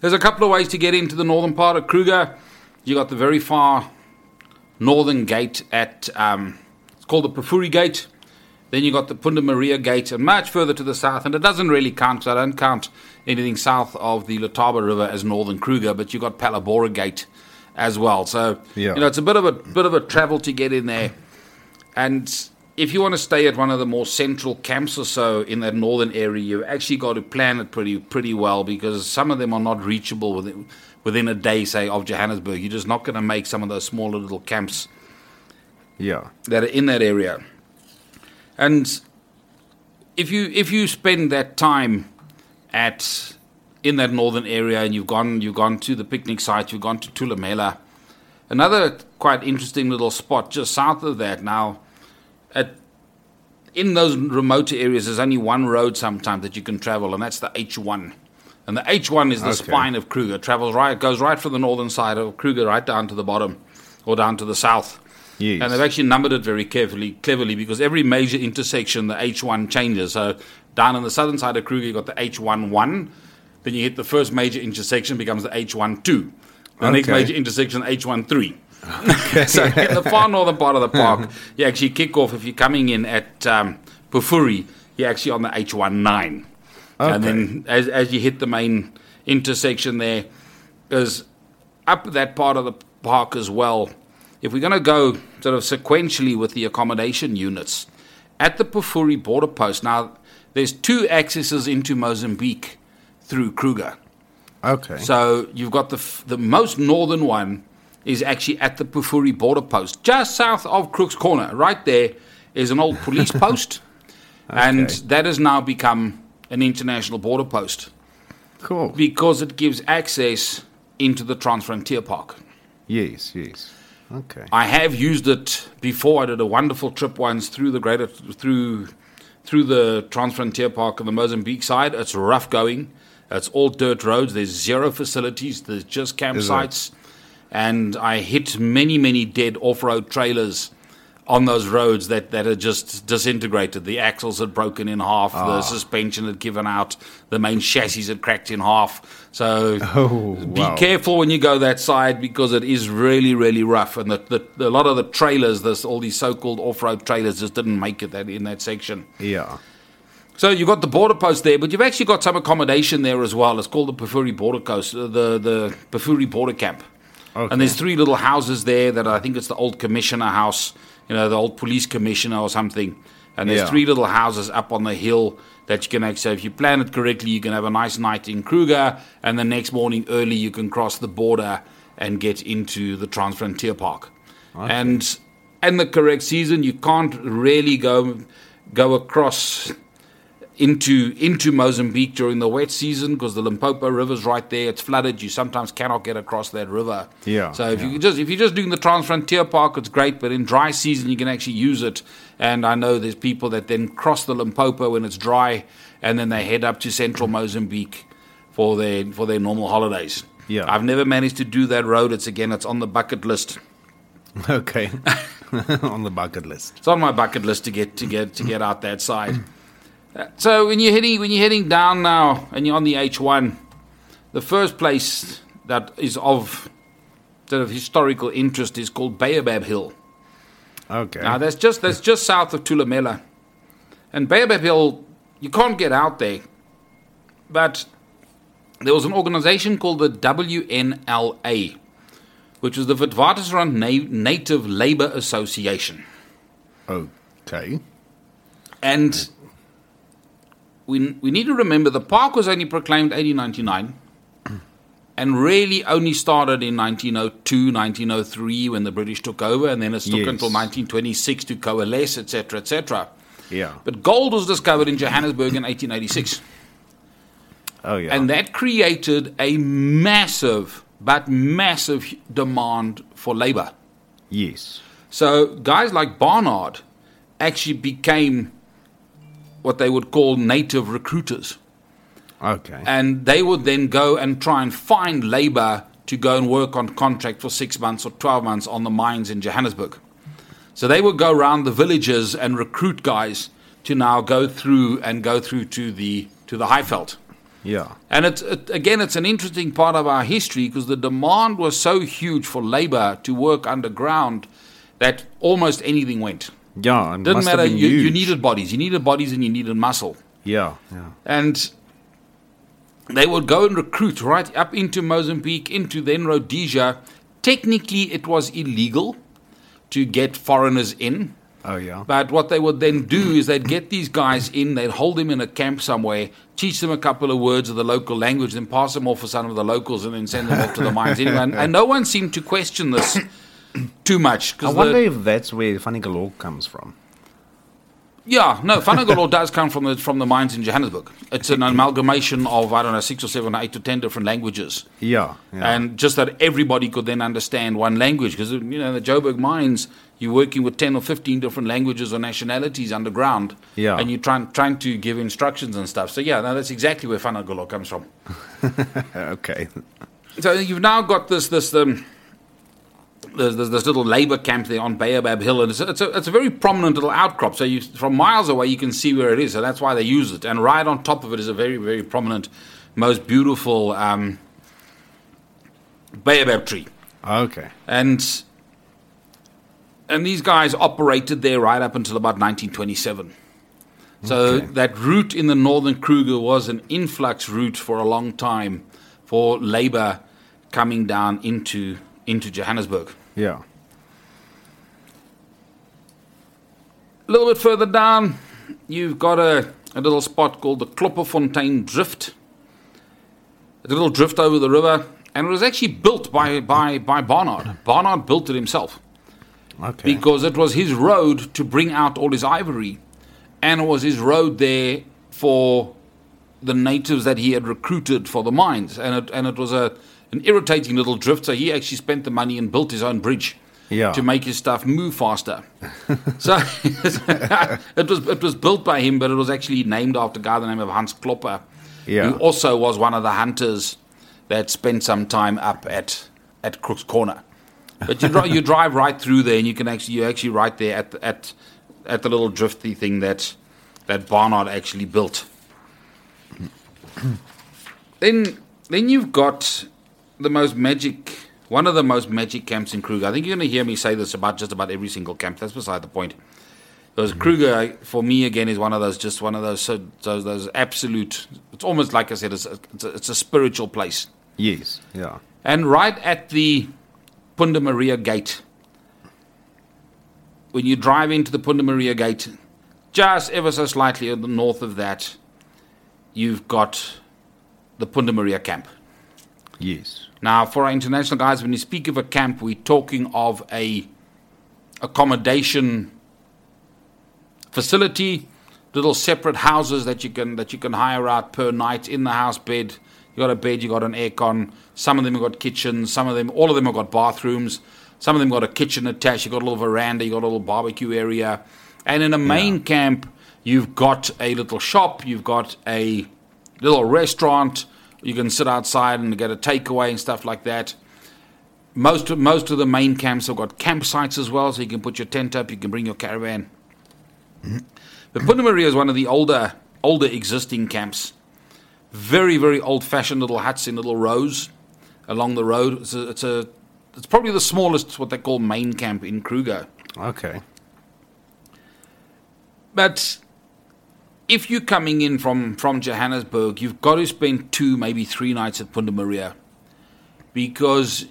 S3: There's a couple of ways to get into the northern part of Kruger. You got the very far northern gate at um, it's called the Pafuri Gate. Then you got the Punda Maria Gate, and much further to the south, and it doesn't really count because I don't count anything south of the Letaba River as northern Kruger, but you got Phalaborwa Gate as well. So
S2: Yeah.
S3: you know it's a bit of a bit of a travel to get in there. And if you want to stay at one of the more central camps or so in that northern area, you've actually got to plan it pretty pretty well because some of them are not reachable within within a day, say, of Johannesburg. You're just not going to make some of those smaller little camps
S2: Yeah.
S3: that are in that area. And if you if you spend that time at in that northern area and you've gone you've gone to the picnic site, you've gone to Thulamela, another quite interesting little spot just south of that. Now, at in those remote areas, there's only one road sometimes that you can travel, and that's the H1. And the H1 is the
S2: Okay.
S3: spine of Kruger. It travels right, goes right from the northern side of Kruger right down to the bottom, or down to the south.
S2: Yes.
S3: And they've actually numbered it very carefully, cleverly, because every major intersection, the H1 changes. So down on the southern side of Kruger, you've got the H11. Then you hit the first major intersection, becomes the H12. The next major intersection, H13. so in the far northern part of the park, you actually kick off if you're coming in at um, Pafuri, you're actually on the H19. And then as, as you hit the main intersection there, is up that part of the park as well. If we're going to go sort of sequentially with the accommodation units, at the Pafuri border post, now there's two accesses into Mozambique through Kruger.
S2: Okay.
S3: So you've got the f- the most northern one is actually at the Pafuri border post, just south of Crook's Corner. Right there is an old police post, and that has now become an international border post
S2: cool.
S3: because it gives access into the Transfrontier Park.
S2: yes. Yes. Okay.
S3: I have used it before. I did a wonderful trip once through the greater through through the Transfrontier Park on the Mozambique side. It's rough going. It's all dirt roads. There's zero facilities. There's just campsites, and I hit many many dead off-road trailers on those roads that, that are just disintegrated. The axles had broken in half. The ah. suspension had given out. The main chassis had cracked in half. So
S2: Oh,
S3: be
S2: wow.
S3: careful when you go that side because it is really, really rough. And the, the, a lot of the trailers, this, all these so-called off-road trailers, just didn't make it that in that section.
S2: Yeah.
S3: So you've got the border post there, but you've actually got some accommodation there as well. It's called the Pafuri Border Coast, uh, the the Pafuri Border Camp.
S2: Okay.
S3: And there's three little houses there that I think it's the old commissioner house, you know, the old police commissioner or something. And there's
S2: Yeah.
S3: three little houses up on the hill that you can actually, so if you plan it correctly, you can have a nice night in Kruger, and the next morning early you can cross the border and get into the Transfrontier Park. And in the correct season, you can't really go go across into into Mozambique during the wet season because the Limpopo River's right there. It's flooded. You sometimes cannot get across that river.
S2: Yeah,
S3: So if
S2: yeah.
S3: you just if you're just doing the Transfrontier Park, it's great. But in dry season, you can actually use it. And I know there's people that then cross the Limpopo when it's dry, and then they head up to central Mozambique for their for their normal holidays.
S2: Yeah.
S3: I've never managed to do that road. It's again, it's on the bucket list.
S2: Okay. On the bucket list.
S3: It's on my bucket list to get to get to get out that side. So when you're heading when you're heading down now and you're on the H1, the first place that is of sort of historical interest is called Baobab Hill.
S2: Okay.
S3: Now that's just that's just south of Thulamela, and Baobab Hill you can't get out there, but there was an organization called the WNLA, which was the Witwatersrand Na- Native Labor Association.
S2: okay.
S3: And we, we need to remember the park was only proclaimed 1899 and really only started in 1902, 1903 when the British took over, and then it took
S2: Yes.
S3: until 1926 to coalesce, etc., etc.
S2: Yeah.
S3: But gold was discovered in Johannesburg in 1886.
S2: Oh yeah.
S3: And that created a massive, but massive demand for labor.
S2: yes.
S3: So guys like Barnard actually became what they would call native recruiters.
S2: Okay.
S3: And they would then go and try and find labor to go and work on contract for six months or 12 months on the mines in Johannesburg. So they would go around the villages and recruit guys to now go through and go through to the to the Highveld.
S2: yeah.
S3: And it's it, again, it's an interesting part of our history because the demand was so huge for labor to work underground that almost anything went.
S2: Yeah. It
S3: Didn't matter. You, you needed bodies. You needed bodies, and you needed muscle.
S2: Yeah. Yeah.
S3: And they would go and recruit right up into Mozambique, into then Rhodesia, technically it was illegal to get foreigners in.
S2: Oh yeah.
S3: But what they would then do is they'd get these guys in, they'd hold them in a camp somewhere, teach them a couple of words of the local language, then pass them off for some of the locals, and then send them off to the mines. Anyway, and, and no one seemed to question this too much.
S2: I
S3: the-
S2: wonder if that's where Funny Galore comes from.
S3: Yeah, no, Fanagalo does come from the from the mines in Johannesburg. It's an amalgamation of I don't know six or seven, or eight or ten different languages,
S2: Yeah. yeah.
S3: and just that everybody could then understand one language because you know the Joburg mines you're working with ten or fifteen different languages or nationalities underground,
S2: Yeah.
S3: and you're trying trying to give instructions and stuff. So yeah, no, that's exactly where Fanagalo comes from.
S2: okay.
S3: So you've now got this this um, there's, there's this little labor camp there on Baobab Hill, and it's a, it's a, it's a very prominent little outcrop. So you, from miles away, you can see where it is. So that's why they use it. And right on top of it is a very very prominent, most beautiful um, Baobab tree.
S2: Okay.
S3: And and these guys operated there right up until about 1927. So
S2: Okay.
S3: that route in the northern Kruger was an influx route for a long time for labor coming down into into Johannesburg.
S2: Yeah.
S3: A little bit further down, you've got a, a little spot called the Klopperfontein Drift. A little drift over the river, and it was actually built by, by, by Barnard. Barnard built it himself.
S2: Okay.
S3: because it was his road to bring out all his ivory, and it was his road there for the natives that he had recruited for the mines, and it and it was a an irritating little drift. So he actually spent the money and built his own bridge.
S2: Yeah.
S3: To make his stuff move faster, so it was it was built by him, but it was actually named after a guy by the name of Hans Klopper,
S2: Yeah.
S3: who also was one of the hunters that spent some time up at at Crook's Corner. But you, dri- you drive right through there, and you can actually you're actually right there at the, at at the little drifty thing that that Barnard actually built. then then you've got the most magic one of the most magic camps in Kruger. I think you're going to hear me say this about just about every single camp. That's beside the point. Because mm-hmm. Kruger, for me, again, is one of those just one of those so, those, those absolute. It's almost like I said, it's a, it's a, it's a spiritual place.
S2: Yes. Yeah.
S3: And right at the Punda Maria Gate, when you drive into the Punda Maria Gate, just ever so slightly north of that, you've got the Punda Maria camp.
S2: Yes.
S3: Now, for our international guys, when you speak of a camp, we're talking of a accommodation facility, little separate houses that you can that you can hire out per night in the house bed. You got a bed, you got an aircon. Some of them have got kitchens. Some of them, all of them have got bathrooms. Some of them got a kitchen attached. You got a little veranda. You got a little barbecue area. And in a main camp, you've got a little shop. You've got a little restaurant. You can sit outside and get a takeaway and stuff like that. Most of, most of the main camps have got campsites as well, so you can put your tent up. You can bring your caravan. Mm-hmm. But Punda Maria is one of the older older existing camps. Very very old fashioned little huts in little rows along the road. It's a, it's a it's probably the smallest what they call main camp in Kruger.
S2: Okay.
S3: But if you're coming in from, from Johannesburg, you've got to spend two, maybe three nights at Punda Maria because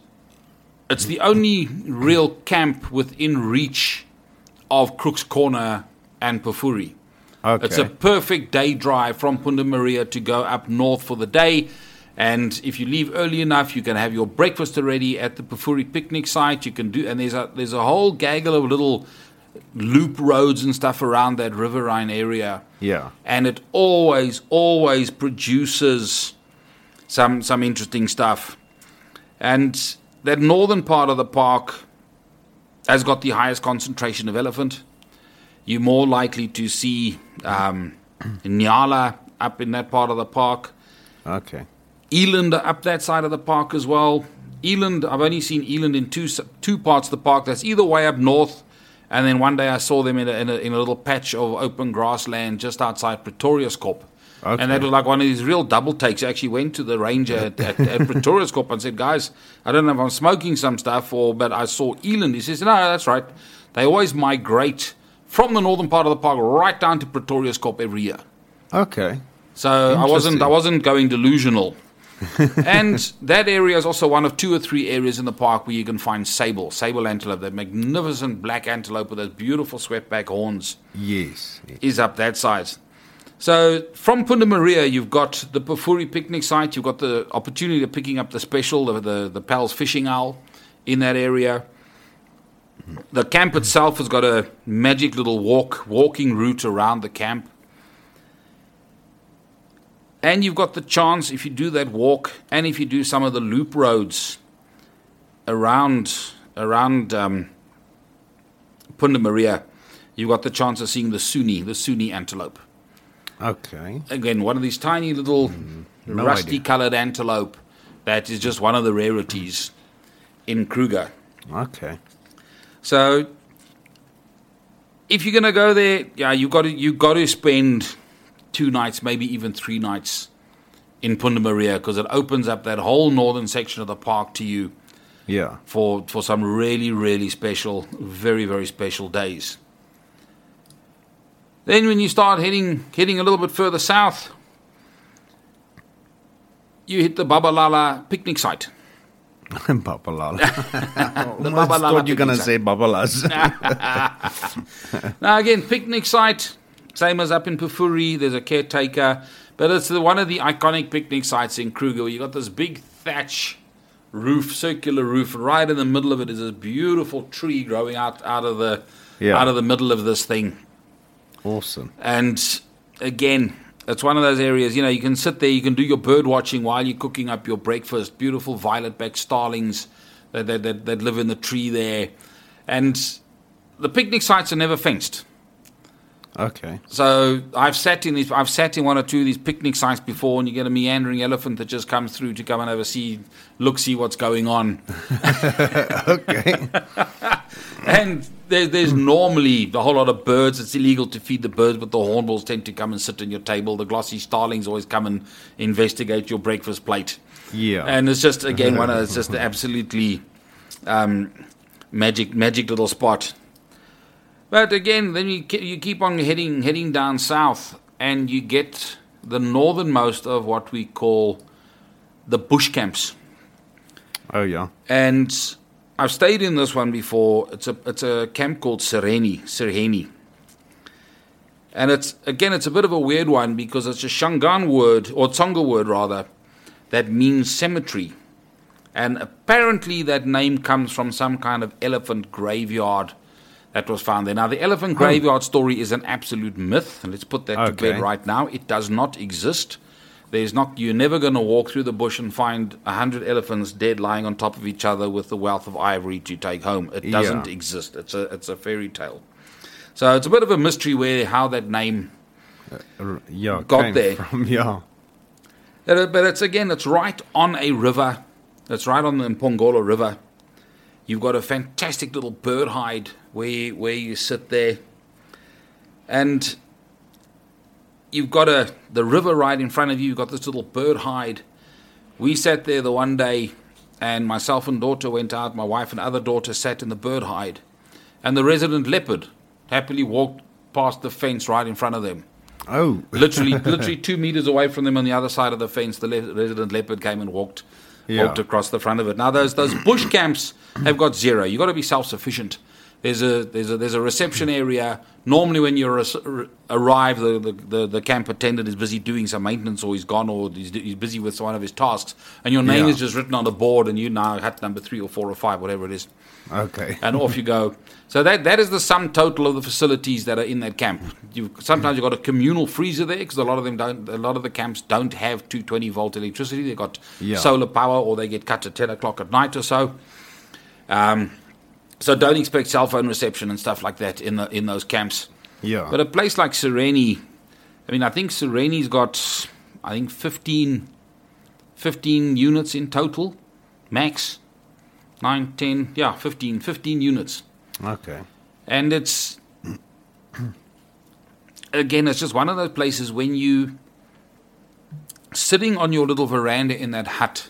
S3: it's the only real camp within reach of Crook's Corner and Pafuri.
S2: Okay.
S3: It's a perfect day drive from Punda Maria to go up north for the day. And if you leave early enough, you can have your breakfast already at the Pafuri picnic site. You can do, and there's a there's a whole gaggle of little loop roads and stuff around that riverine area.
S2: Yeah.
S3: And it always, always produces some some interesting stuff. And that northern part of the park has got the highest concentration of elephant. You're more likely to see um, Nyala up in that part of the park.
S2: Okay.
S3: Eland up that side of the park as well. Eland, I've only seen Eland in two two parts of the park. That's either way up north, and then one day I saw them in a, in a, in a little patch of open grassland just outside Pretoriuskop.
S2: Okay.
S3: And that was like one of these real double takes. I actually went to the ranger at, at, at Pretoriuskop and said, "Guys, I don't know if I'm smoking some stuff or, but I saw Eland." He says, "No, that's right. They always migrate from the northern part of the park right down to Pretoriuskop every year."
S2: Okay.
S3: So I wasn't I wasn't going delusional. and that area is also one of two or three areas in the park where you can find sable, sable antelope, that magnificent black antelope with those beautiful swept-back horns
S2: Yes.
S3: is up that side. So from Punda Maria, you've got the Pafuri picnic site. You've got the opportunity of picking up the special, the the, the Pel's fishing owl, in that area. The camp itself has got a magic little walk walking route around the camp. And you've got the chance, if you do that walk, and if you do some of the loop roads around around um, Punda Maria, you've got the chance of seeing the Suni, the Suni antelope.
S2: Okay.
S3: Again, one of these tiny little
S2: no
S3: rusty colored antelope that is just one of the rarities in Kruger.
S2: Okay.
S3: So if you're gonna go there, yeah, you got to you got to spend two nights, maybe even three nights in Punda Maria because it opens up that whole northern section of the park to you
S2: Yeah.
S3: for for some really really special, very very special days. Then when you start heading heading a little bit further south, you hit the Babalala picnic site.
S2: Babalala.
S3: The
S2: I
S3: Babalala
S2: thought you were going to say babalas.
S3: Now again, picnic site, same as up in Pafuri. There's a caretaker, but it's the, one of the iconic picnic sites in Kruger. You got this big thatch roof, circular roof, and right in the middle of it is this beautiful tree growing out out of the
S2: Yeah.
S3: out of the middle of this thing.
S2: awesome.
S3: And again, it's one of those areas, you know, you can sit there, you can do your bird watching while you're cooking up your breakfast. Beautiful violet backed starlings that, that, that, that live in the tree there. And the picnic sites are never fenced.
S2: Okay.
S3: So I've sat in these, I've sat in one or two of these picnic sites before, and you get a meandering elephant that just comes through to come and have a see, look, see what's going on.
S2: Okay.
S3: And there, there's normally a whole lot of birds. It's illegal to feed the birds, but the hornbills tend to come and sit on your table. The glossy starlings always come and investigate your breakfast plate.
S2: Yeah.
S3: And it's just again one of it's just absolutely um, magic magic little spot. But again, then you you keep on heading heading down south, and you get the northernmost of what we call the bush camps.
S2: oh, yeah.
S3: And I've stayed in this one before. It's a it's a camp called Sirheni, Sirheni. And it's again it's a bit of a weird one because it's a Shangan word or Tsonga word rather that means cemetery. And apparently that name comes from some kind of elephant graveyard that was found there. Now the elephant oh. graveyard story is an absolute myth, and let's put that to bed right now. It does not exist. There's not. You're never going to walk through the bush and find a hundred elephants dead lying on top of each other with the wealth of ivory to take home. It doesn't
S2: Yeah.
S3: exist. It's a it's a fairy tale. So it's a bit of a mystery where how that name.
S2: Uh, r- Yeah.
S3: Got
S2: came
S3: there.
S2: From, yeah.
S3: But but it's again, it's right on a river. It's right on the Mphongolo River. You've got a fantastic little bird hide where where you sit there, and you've got a the river right in front of you. You've got this little bird hide. We sat there the one day, and myself and daughter went out. My wife and other daughter sat in the bird hide, and the resident leopard happily walked past the fence right in front of them
S2: Oh.
S3: literally literally two meters away from them on the other side of the fence the le- resident leopard came and walked
S2: Yeah.
S3: across the front of it. Now those those bush camps have got zero. You've got to be self-sufficient there's a there's a there's a reception area normally when you arrive the, the, the, the camp attendant is busy doing some maintenance or he's gone or he's, he's busy with one of his tasks and your name
S2: Yeah.
S3: is just written on the board and you now hut number three or four or five whatever it is
S2: Okay.
S3: and off you go. So that that is the sum total of the facilities that are in that camp. You sometimes you've got a communal freezer there because a lot of them don't. A lot of the camps don't have 220 volt electricity. They've got
S2: Yeah.
S3: solar power, or they get cut at 10 o'clock at night or so. Um, so don't expect cell phone reception and stuff like that in the in those camps.
S2: Yeah.
S3: But a place like Sirheni, I mean, I think Sirheni's got, I think 15, 15 units in total, max. 9, 10, yeah, 15, 15 units.
S2: okay.
S3: And it's, again, it's just one of those places when you, sitting on your little veranda in that hut,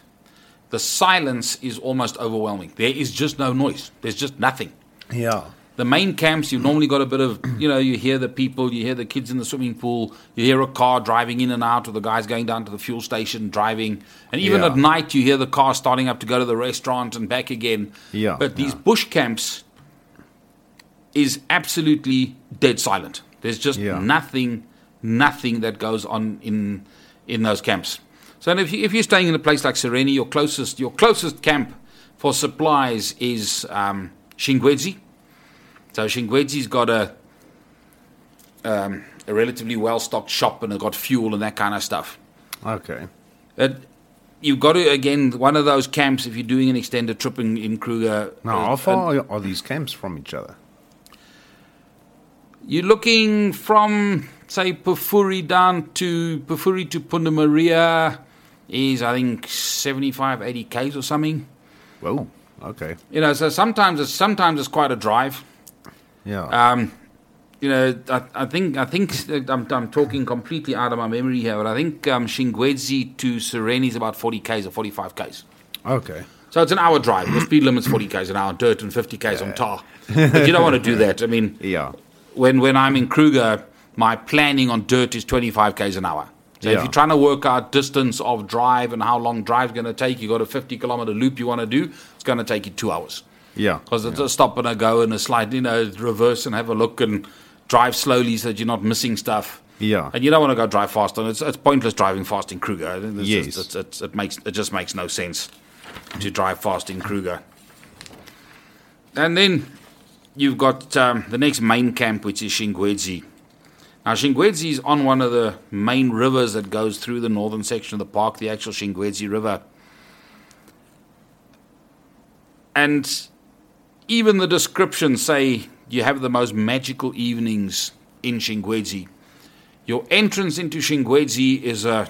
S3: the silence is almost overwhelming. There is just no noise, there's just nothing.
S2: Yeah.
S3: The main camps, you've normally got a bit of, you know, you hear the people, you hear the kids in the swimming pool, you hear a car driving in and out, or the guys going down to the fuel station driving. And even
S2: Yeah.
S3: at night, you hear the car starting up to go to the restaurant and back again.
S2: Yeah,
S3: But these
S2: yeah.
S3: bush camps is absolutely dead silent. There's just
S2: Yeah.
S3: nothing, nothing that goes on in in those camps. So if you, if you're staying in a place like Sirheni, your closest your closest camp for supplies is um, Shingwedzi. So Shingwedzi's got a um, a relatively well stocked shop and it's got fuel and that kind of stuff.
S2: Okay.
S3: It, you've got to again one of those camps if you're doing an extended trip in, in Kruger.
S2: Now,
S3: uh,
S2: how far are these camps from each other?
S3: You're looking from say Pafuri down to Pafuri to Punda Maria is I think 75 80 k's or something.
S2: Whoa. Okay.
S3: You know, so sometimes it's sometimes it's quite a drive.
S2: Yeah.
S3: Um, you know, I, I think I think I'm, I'm talking completely out of my memory here, but I think um, Shingwedzi to Sirheni is about 40 k's or 45 k's.
S2: okay.
S3: So it's an hour drive. The speed limit's 40 k's an hour, dirt and 50 k's on tar. But you don't want to do that. I mean,
S2: Yeah.
S3: when when I'm in Kruger, my planning on dirt is 25 k's an hour. So if you're trying to work out distance of drive and how long drive's going to take, you got a 50 kilometer loop you want to do, it's going to take you two hours
S2: Yeah.
S3: because it's a stop and a go and a slide, you know, reverse and have a look and drive slowly so that you're not missing stuff.
S2: Yeah.
S3: And you don't want to go drive fast, and it's, it's pointless driving fast in Kruger. It's
S2: Yes.
S3: just, it's, it's, it makes it just makes no sense to drive fast in Kruger. And then you've got um, the next main camp, which is Shingwedzi. Now, Shingwedzi is on one of the main rivers that goes through the northern section of the park, the actual Shingwedzi River. And even the descriptions say you have the most magical evenings in Shingwedzi. Your entrance into Shingwedzi is a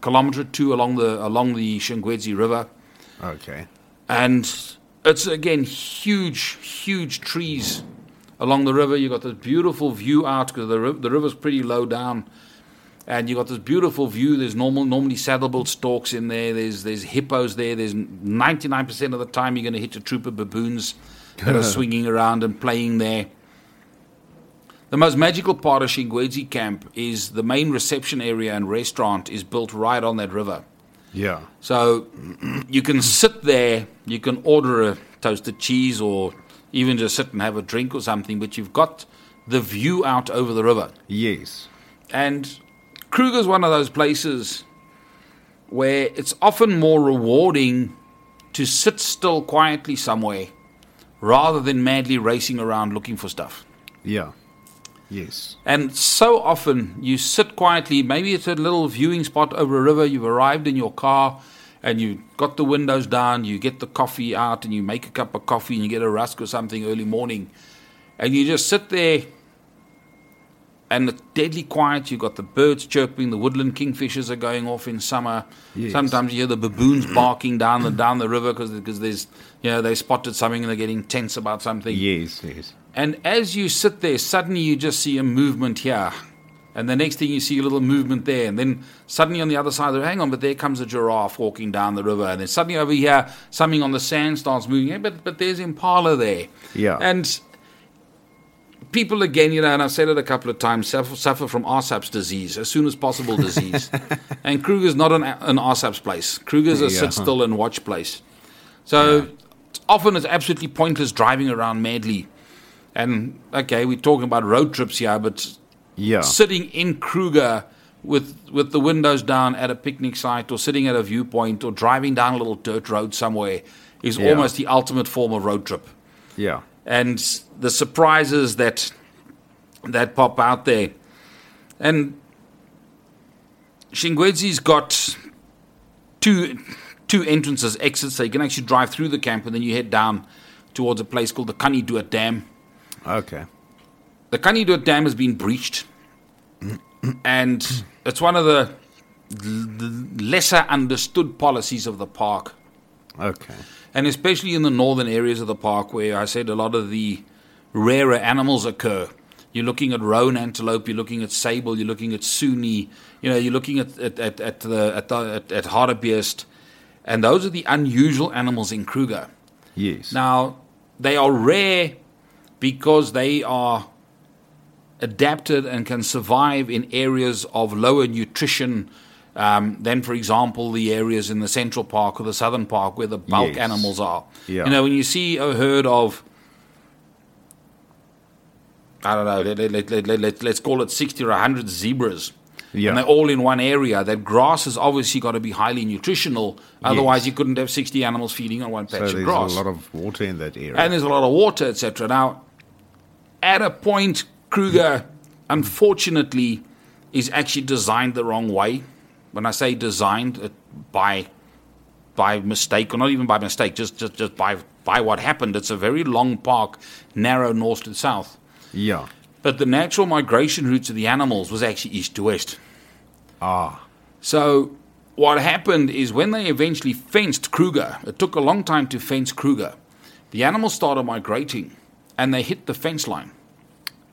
S3: kilometer or two along the along the Shingwedzi River,
S2: Okay.
S3: and it's again huge, huge trees along the river. You've got this beautiful view out because the the river's pretty low down, and you've got this beautiful view. There's normal normally saddlebill storks in there. There's there's hippos there. There's 99 percent of the time you're going to hit a troop of baboons that are swinging around and playing there. The most magical part of Shingwedzi camp is the main reception area and restaurant is built right on that river.
S2: Yeah.
S3: So you can sit there, you can order a toasted cheese or even just sit and have a drink or something, but you've got the view out over the river.
S2: Yes.
S3: And Kruger's one of those places where it's often more rewarding to sit still quietly somewhere rather than madly racing around looking for stuff.
S2: Yeah. Yes.
S3: And so often you sit quietly, maybe it's a little viewing spot over a river, you've arrived in your car and you've got the windows down, you get the coffee out and you make a cup of coffee and you get a rusk or something early morning. And you just sit there and it's deadly quiet. You've got the birds chirping, the woodland kingfishers are going off in summer.
S2: Yes.
S3: Sometimes you hear the baboons barking down the down the river because there's you know they spotted something and they're getting tense about something.
S2: Yes. Yes.
S3: And as you sit there, suddenly you just see a movement here. And the next thing you see a little movement there. And then suddenly on the other side, hang on, but there comes a giraffe walking down the river. And then suddenly over here, something on the sand starts moving. Yeah, but, but there's Impala there.
S2: Yeah.
S3: And people, again, you know, and I've said it a couple of times, suffer, suffer from RSAP's disease, as soon as possible disease. and Kruger's not an, an RSAP's place. Kruger's a
S2: Yeah.
S3: sit still and watch place. So often it's absolutely pointless driving around madly. And okay, we're talking about road trips here, but
S2: Yeah.
S3: sitting in Kruger with with the windows down at a picnic site, or sitting at a viewpoint, or driving down a little dirt road somewhere is
S2: Yeah.
S3: almost the ultimate form of road trip.
S2: Yeah.
S3: And the surprises that that pop out there, and Shingwedzi's got two two entrances, exits. So you can actually drive through the camp, and then you head down towards a place called the Kanniedood Dam.
S2: Okay.
S3: The Kanniedood Dam has been breached, and it's one of the lesser understood policies of the park,
S2: Okay.
S3: and especially in the northern areas of the park where I said a lot of the rarer animals occur. You're looking at roan antelope, you're looking at sable, you're looking at suni, you know, you're looking at at at, at the at, the, at, at hartebeest, and those are the unusual animals in Kruger.
S2: Yes.
S3: Now, they are rare because they are adapted and can survive in areas of lower nutrition um, than, for example, the areas in the Central Park or the Southern Park where the bulk
S2: Yes.
S3: animals are.
S2: Yeah.
S3: You know, when you see a herd of, I don't know, let, let, let, let, let, let's call it 60 or 100 zebras.
S2: Yeah.
S3: And they're all in one area. That grass has obviously got to be highly nutritional. Otherwise, you couldn't have 60 animals feeding on one patch
S2: So
S3: of
S2: there's
S3: grass
S2: a lot of water in that area.
S3: and there's a lot of water, etc. Now, at a point, Kruger, unfortunately, is actually designed the wrong way. When I say designed, it, by by mistake, or not even by mistake, just just just by by what happened. It's a very long park, narrow north to south.
S2: yeah.
S3: But the natural migration routes of the animals was actually east to west.
S2: Ah.
S3: So what happened is when they eventually fenced Kruger, it took a long time to fence Kruger. The animals started migrating and they hit the fence line.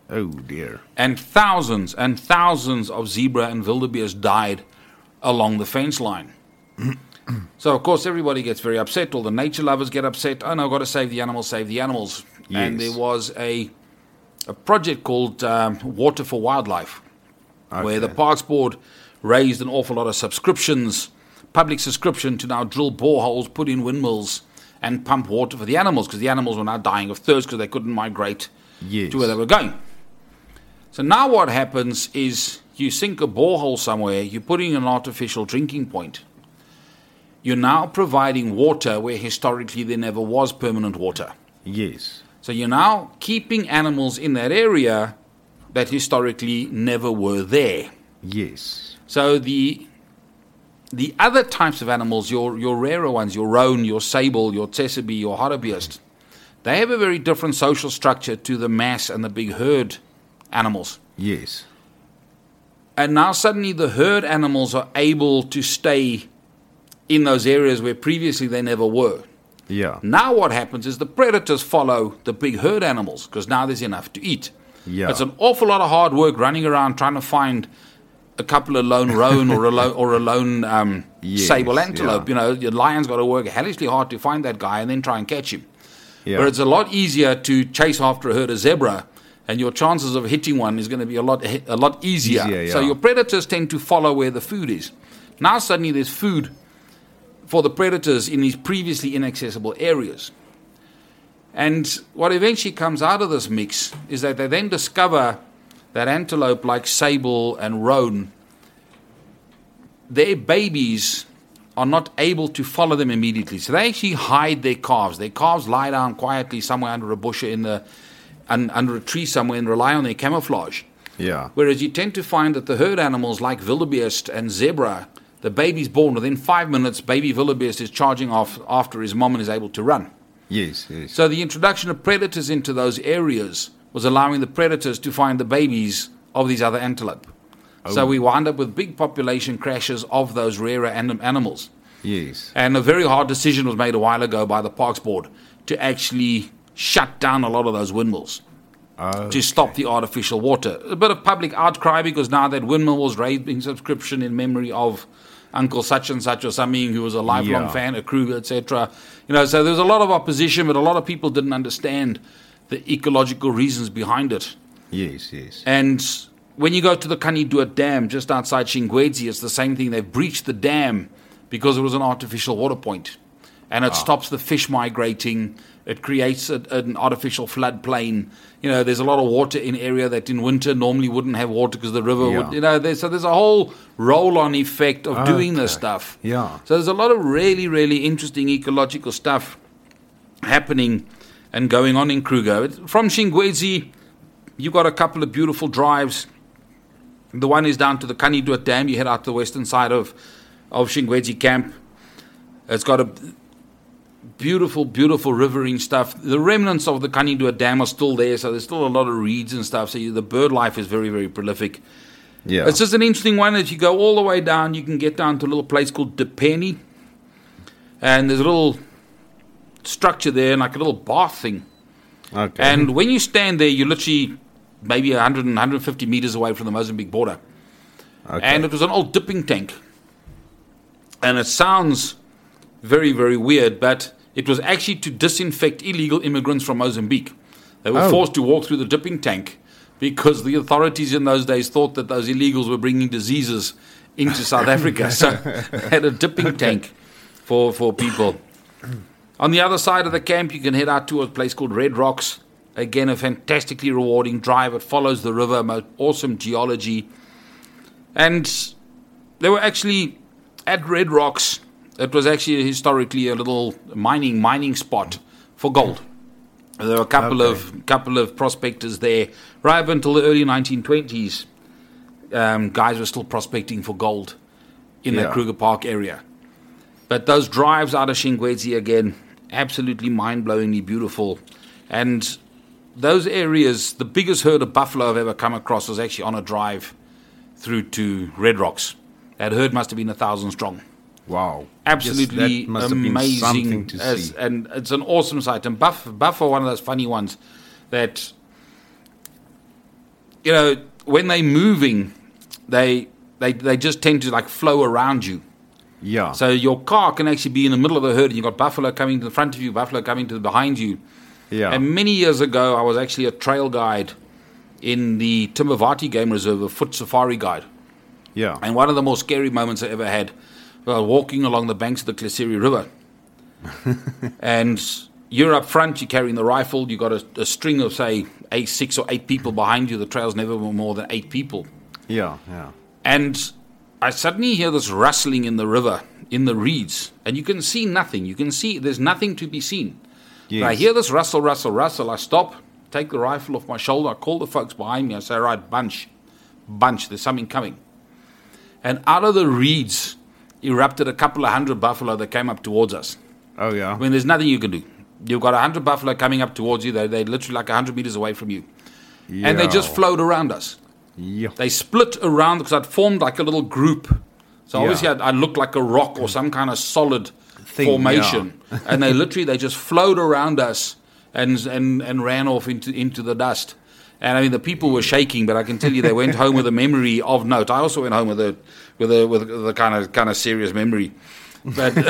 S2: Oh dear.
S3: And thousands and thousands of zebra and wildebeest died along the fence line. so of course everybody gets very upset. All the nature lovers get upset. Oh no, I've got to save the animals, save the animals. And there was a a project called um, Water for Wildlife where the Parks Board raised an awful lot of subscriptions, public subscription to now drill boreholes, put in windmills, and pump water for the animals because the animals were now dying of thirst because they couldn't migrate
S2: Yes.
S3: to where they were going. So now what happens is you sink a borehole somewhere, you're putting an artificial drinking point. You're now providing water where historically there never was permanent water.
S2: Yes.
S3: So you're now keeping animals in that area that historically never were there.
S2: Yes.
S3: So the the other types of animals, your your rarer ones, your roan, your sable, your tsessebe, your hartebeest, they have a very different social structure to the mass and the big herd animals.
S2: Yes.
S3: And now suddenly the herd animals are able to stay in those areas where previously they never were.
S2: Yeah.
S3: Now what happens is the predators follow the big herd animals because now there's enough to eat.
S2: Yeah.
S3: It's an awful lot of hard work running around trying to find a couple of lone roan or a lone, or a lone um,
S2: Yes,
S3: sable antelope.
S2: yeah.
S3: You know, your lion's got to work hellishly hard to find that guy and then try and catch him.
S2: Yeah.
S3: Where it's a lot easier to chase after a herd of zebra, and your chances of hitting one is going to be a lot a lot easier.
S2: Easier,
S3: So your predators tend to follow where the food is. Now suddenly there's food for the predators in these previously inaccessible areas. And what eventually comes out of this mix is that they then discover that antelope, like sable and roan, their babies are not able to follow them immediately. So they actually hide their calves. Their calves lie down quietly somewhere under a bush in the, un, under a tree somewhere and rely on their camouflage.
S2: Yeah.
S3: Whereas you tend to find that the herd animals like wildebeest and zebra, the baby's born within five minutes, baby wildebeest is charging off after his mom and is able to run.
S2: Yes. Yes.
S3: So the introduction of predators into those areas was allowing the predators to find the babies of these other antelope. So oh. we wound up with big population crashes of those rarer anim- animals.
S2: yes.
S3: And a very hard decision was made a while ago by the Parks Board to actually shut down a lot of those windmills
S2: Oh,
S3: to stop the artificial water. A bit of public outcry because now that windmill was raising subscription in memory of Uncle such and such or something who was a lifelong
S2: Yeah.
S3: fan of Kruger, etc. You know, so there was a lot of opposition, but a lot of people didn't understand the ecological reasons behind it.
S2: yes. Yes.
S3: And when you go to the Kanniedood Dam just outside Shingwedzi, it's the same thing. They've breached the dam because it was an artificial water point. And it ah. stops the fish migrating. It creates a, an artificial floodplain. You know, there's a lot of water in area that in winter normally wouldn't have water because the river
S2: Yeah.
S3: would, you know, there's, so there's a whole roll-on effect of doing this stuff.
S2: Yeah.
S3: So there's a lot of really, really interesting ecological stuff happening and going on in Kruger. From Shingwedzi, you've got a couple of beautiful drives. The one is down to the Kanniedood Dam. You head out to the western side of, of Shingwedzi camp. It's got a beautiful, beautiful riverine stuff. The remnants of the Kanniedood Dam are still there, so there's still a lot of reeds and stuff. So you, the bird life is very, very prolific.
S2: Yeah.
S3: It's just an interesting one. As you go all the way down, you can get down to a little place called Depeni. And there's a little structure there, like a little bath thing.
S2: okay.
S3: And when you stand there, you're literally maybe 100 and 150 meters away from the Mozambique border.
S2: okay.
S3: And it was an old dipping tank. And it sounds very, very weird, but it was actually to disinfect illegal immigrants from Mozambique. They were
S2: Oh.
S3: forced to walk through the dipping tank because the authorities in those days thought that those illegals were bringing diseases into South Africa. So they had a dipping tank for, for people. On the other side of the camp, you can head out to a place called Red Rocks. Again, a fantastically rewarding drive. It follows the river, most awesome geology. And they were actually at Red Rocks. It was actually historically a little mining mining spot for gold. There were a couple of couple of prospectors there right up until the early 1920s. Um, guys were still prospecting for gold in
S2: Yeah.
S3: that Kruger Park area. But those drives out of Shingwedzi again, absolutely mind-blowingly beautiful. And those areas, the biggest herd of buffalo I've ever come across was actually on a drive through to Red Rocks. That herd must have been a thousand strong.
S2: Wow.
S3: Absolutely
S2: Yes, that must have been
S3: amazing.
S2: something to
S3: as-
S2: see.
S3: and it's an awesome sight. And buff, buff are one of those funny ones that, you know, when they're moving, they, they, they just tend to like flow around you.
S2: Yeah.
S3: So your car can actually be in the middle of the herd, and you've got buffalo coming to the front of you, buffalo coming to the behind you.
S2: yeah.
S3: And many years ago, I was actually a trail guide in the Timbavati Game Reserve, a foot safari guide.
S2: yeah.
S3: And one of the most scary moments I ever had was walking along the banks of the Klaserie River. and you're up front, you're carrying the rifle, you've got a, a string of, say, eight, six or eight people behind you. The trail's never were more than eight people.
S2: yeah. Yeah.
S3: And I suddenly hear this rustling in the river, in the reeds, and you can see nothing. You can see there's nothing to be seen.
S2: Yes.
S3: But I hear this rustle, rustle, rustle. I stop, take the rifle off my shoulder, I call the folks behind me. I say, right, bunch, bunch, there's something coming. And out of the reeds erupted a couple of hundred buffalo that came up towards us.
S2: Oh yeah.
S3: I mean, there's nothing you can do. You've got a hundred buffalo coming up towards you. They're, they're literally like a hundred meters away from you. And they just flowed around us.
S2: Yeah.
S3: They split around because I'd formed like a little group. So
S2: Yeah.
S3: obviously I'd, I looked like a rock or some kind of solid
S2: Thing,
S3: formation, and they literally they just flowed around us and and and ran off into into the dust. And I mean the people were shaking, but I can tell you they went home with a memory of note. I also went home with a with a with a kind of kind of serious memory. But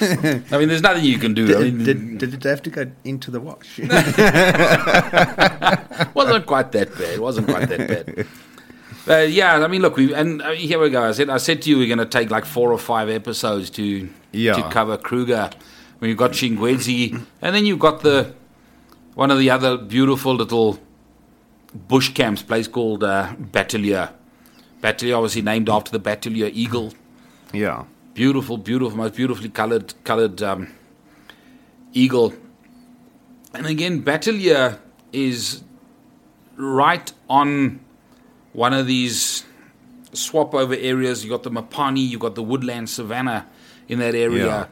S3: I mean, there's nothing you can do. I mean,
S2: Did, did it have to go into the wash?
S3: wasn't quite that bad. It wasn't quite that bad. Uh, yeah, I mean, look, we and uh, here we go. I said, I said to you, we're going to take like four or five episodes to
S2: Yeah.
S3: to cover Kruger. When you've got Shingwedzi, and then you've got the one of the other beautiful little bush camps, place called uh, Bateleur. Bateleur, obviously named after the Bateleur eagle.
S2: yeah.
S3: Beautiful, beautiful, most beautifully colored colored um, eagle. And again, Bateleur is right on one of these swap over areas. You got the Mopani, you've got the woodland savanna in that area.
S2: Yeah.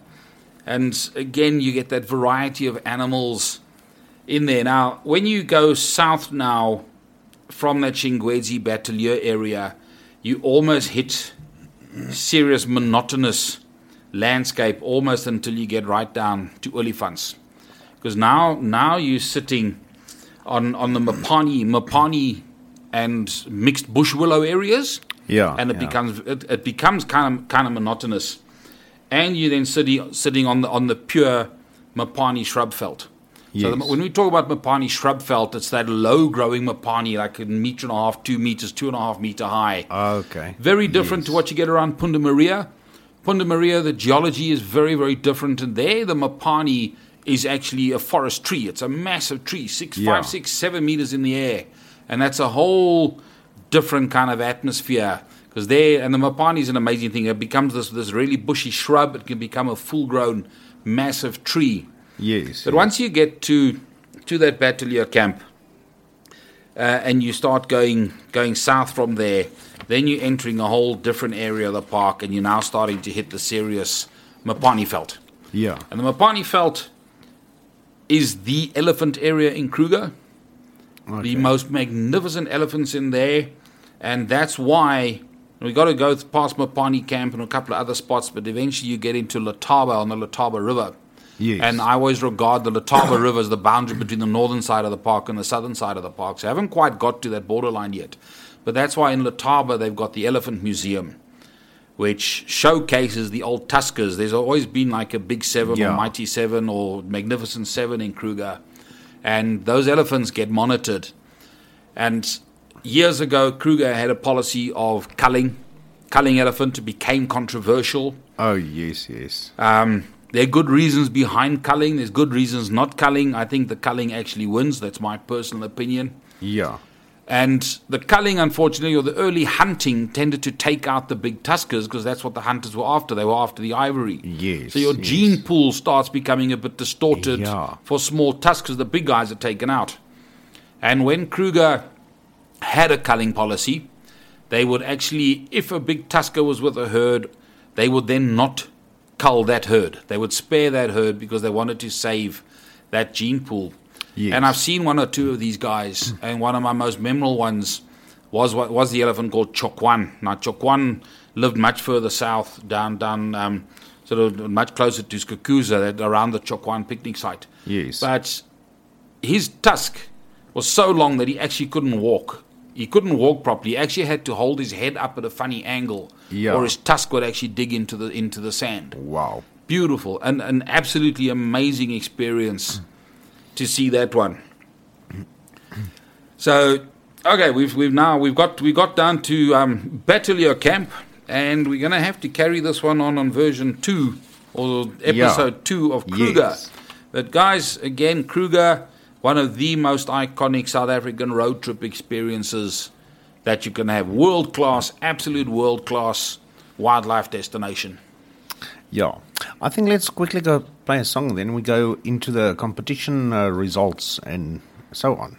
S3: And again, you get that variety of animals in there. Now, when you go south now from the Shingwedzi Bateleur area, you almost hit serious monotonous landscape almost until you get right down to Olifants. Because now now you're sitting on, on the Mopani Mopani and mixed bush willow areas
S2: Yeah.
S3: and it
S2: yeah.
S3: becomes it, it becomes kind of kind of monotonous. And you then sitting sitting on the on the pure Mopani shrub veld. So the, when we talk about Mopani shrub veld, it's that low growing Mopani, like a meter and a half, two meters, two and a half meter high.
S2: Okay.
S3: Very different to what you get around Punda Maria. Punda Maria, the geology is very, very different. And there, the Mopani is actually a forest tree. It's a massive tree, six,
S2: Yeah.
S3: five, six, seven meters in the air. And that's a whole different kind of atmosphere. Because there, and the Mopani is an amazing thing. It becomes this, this really bushy shrub. It can become a full grown, massive tree.
S2: Yes.
S3: But once you get to to that Bateleur camp, uh, and you start going going south from there, then you're entering a whole different area of the park, and you're now starting to hit the serious Mopani Veld.
S2: Yeah.
S3: And the Mopani Veld is the elephant area in Kruger. The most magnificent elephants in there, and that's why we got to go past Mopani Camp and a couple of other spots, but eventually you get into Letaba on the Letaba River.
S2: Yes.
S3: And I always regard the Letaba River as the boundary between the northern side of the park and the southern side of the park. So I haven't quite got to that borderline yet. But that's why in Letaba they've got the Elephant Museum, which showcases the old Tuskers. There's always been like a Big Seven
S2: Yeah.
S3: or Mighty Seven or Magnificent Seven in Kruger, and those elephants get monitored. And years ago, Kruger had a policy of culling. Culling elephant became controversial.
S2: Oh yes, yes.
S3: Um, there are good reasons behind culling. There's good reasons not culling. I think the culling actually wins. That's my personal opinion.
S2: Yeah.
S3: And the culling, unfortunately, or the early hunting tended to take out the big tuskers because that's what the hunters were after. They were after the ivory.
S2: Yes,
S3: So your
S2: yes.
S3: gene pool starts becoming a bit distorted
S2: Yeah.
S3: for small tuskers. The big guys are taken out. And when Kruger had a culling policy, they would actually, if a big tusker was with a herd, they would then not cull that herd. They would spare that herd because they wanted to save that gene pool.
S2: Yes.
S3: And I've seen one or two of these guys, and one of my most memorable ones was what was the elephant called Tshokwane. Now Tshokwane lived much further south, down down um, sort of much closer to Skukuza, that around the Tshokwane picnic site.
S2: Yes.
S3: But his tusk was so long that he actually couldn't walk. He couldn't walk properly. He actually had to hold his head up at a funny angle,
S2: Yeah.
S3: or his tusk would actually dig into the into the sand.
S2: Wow.
S3: Beautiful and an absolutely amazing experience to see that one. So, okay, we've we've now we've got we got down to um, Bateleur Camp, and we're going to have to carry this one on on version two or episode two of Kruger.
S2: Yes.
S3: But guys, again, Kruger, one of the most iconic South African road trip experiences that you can have. World class, absolute world class wildlife destination.
S2: Yeah. I think let's quickly go play a song, then we go into the competition uh, results and so on.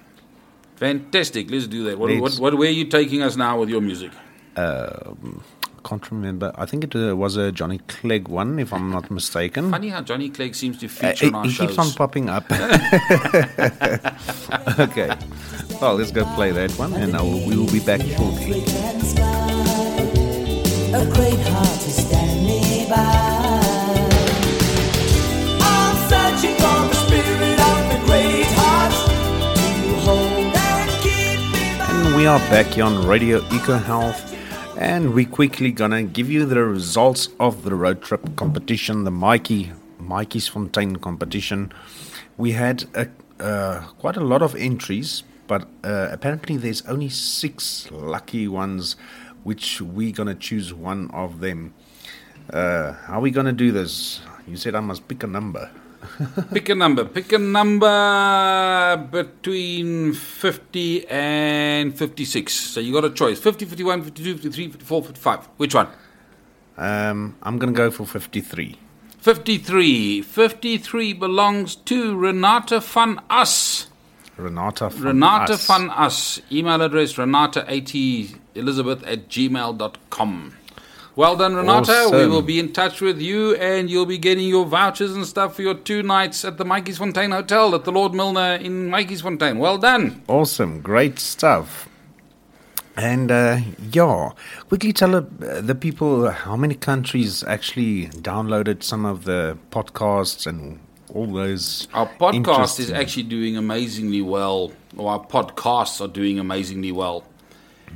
S3: Fantastic. Let's do that. What, what, what, where are you taking us now with your music?
S2: Can't remember. I think it uh, was a Johnny Clegg one, if I'm not mistaken.
S3: Funny how Johnny Clegg seems to
S2: Uh,
S3: feature
S2: he
S3: on our
S2: he
S3: shows.
S2: keeps on popping up. okay. Well, let's go play that one, and I will, we will be back shortly.
S5: and. A great heart is standing by.
S4: I'm searching for the spirit of the great heart and keep me by.
S2: And we are back here on Radio Eco Health, and we quickly gonna give you the results of the road trip competition, the Mikey Matjiesfontein competition. We had a, uh, quite a lot of entries, but uh, apparently there's only six lucky ones, which we're gonna choose one of them. Uh, how are we gonna do this? You said I must pick a number.
S3: Pick a number. Pick a number between 50 and 56. So you got a choice 50, 51, 52, 53, 54, 55. Which one?
S2: Um, I'm gonna go for 53.
S3: 53. 53 belongs to Renata van Us.
S2: Renata. Van
S3: Renata
S2: Us.
S3: van Us. Email address renata80elizabeth at gmail.com. Well done, Renata. We will be in touch with you and you'll be getting your vouchers and stuff for your two nights at the Matjiesfontein Hotel at the Lord Milner in Matjiesfontein. Well done.
S2: Awesome, great stuff. And uh, yeah, quickly tell uh, the people how many countries actually downloaded some of the podcasts and all those.
S3: Our podcast is actually doing amazingly well, or our podcasts are doing amazingly well.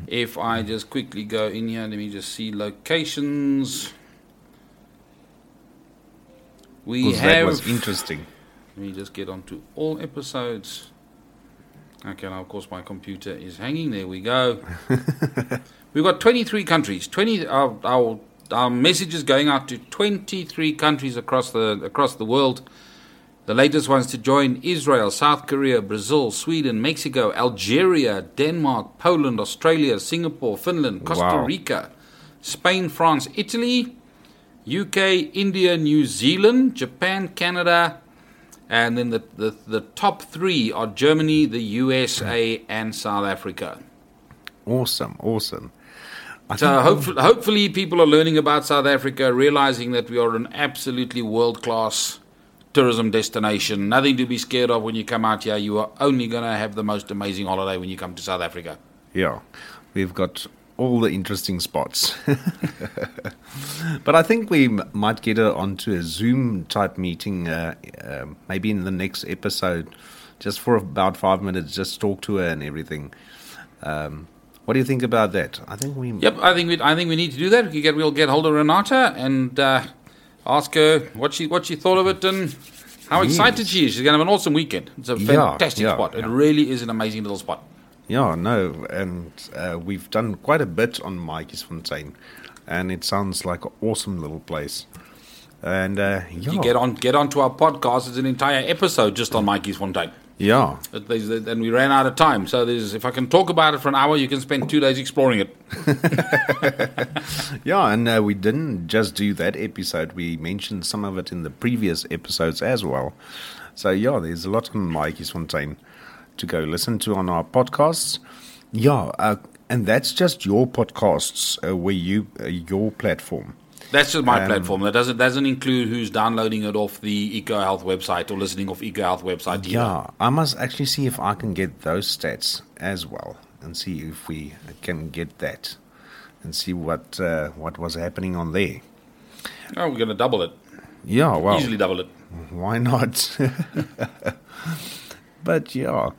S3: If I just quickly go in here, let me just see locations. We
S2: 'cause that
S3: have.
S2: was interesting.
S3: Let me just get onto all episodes. Okay, now of course my computer is hanging. There we go. We've got 23 countries. 20 our, our our message is going out to 23 countries across the across the world. The latest ones to join Israel, South Korea, Brazil, Sweden, Mexico, Algeria, Denmark, Poland, Australia, Singapore, Finland, Costa
S2: Wow.
S3: Rica, Spain, France, Italy, UK, India, New Zealand, Japan, Canada, and then the, the, the top three are Germany, the USA, and South Africa.
S2: Awesome, awesome. I
S3: So hopefully, hopefully people are learning about South Africa, realizing that we are an absolutely world-class tourism destination. Nothing to be scared of when you come out here. You are only going to have the most amazing holiday when you come to South Africa.
S2: Yeah, we've got all the interesting spots. but I think we might get her onto a Zoom type meeting, uh, uh, maybe in the next episode, just for about five minutes, just talk to her and everything. Um, what What do you think about that? I think we.
S3: Yep, I think we I think we need to do that. We get we'll get hold of Renata and uh, ask her what she what she thought of it and how excited she is. She's going to have an awesome weekend. It's a fantastic
S2: yeah,
S3: spot. It really is an amazing little spot.
S2: Yeah, no, and uh, we've done quite a bit on Matjiesfontein, and it sounds like an awesome little place. And uh, yeah,
S3: You get on get onto our podcast. It's an entire episode just on Matjiesfontein.
S2: Yeah,
S3: And we ran out of time. So if I can talk about it for an hour, you can spend two days exploring it.
S2: yeah, and uh, we didn't just do that episode. We mentioned some of it in the previous episodes as well. So yeah, there's a lot on Matjiesfontein to go listen to on our podcasts. Yeah, uh, and that's just your podcasts, uh, where you uh, your platform.
S3: That's just my
S2: Um,
S3: platform. That doesn't doesn't include who's downloading it off the EcoHealth website or listening off EcoHealth website. either.
S2: Yeah, I must actually see if I can get those stats as well, and see if we can get that, and see what uh, what was happening on there.
S3: Oh, we're going to double it.
S2: Yeah, well,
S3: Easily double it.
S2: why not? but yeah,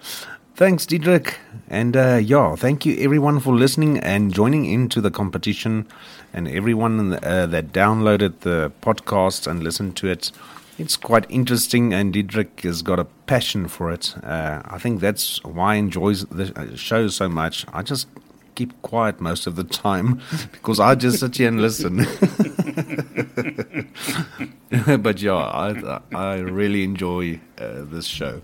S2: thanks, Diedrich, and uh, yeah, thank you everyone for listening and joining into the competition, and everyone uh, that downloaded the podcast and listened to it. It's quite interesting, and Diedrich has got a passion for it. Uh, I think that's why I enjoy the uh, show so much. I just keep quiet most of the time because I just sit here and listen. but yeah, I I really enjoy uh, this show.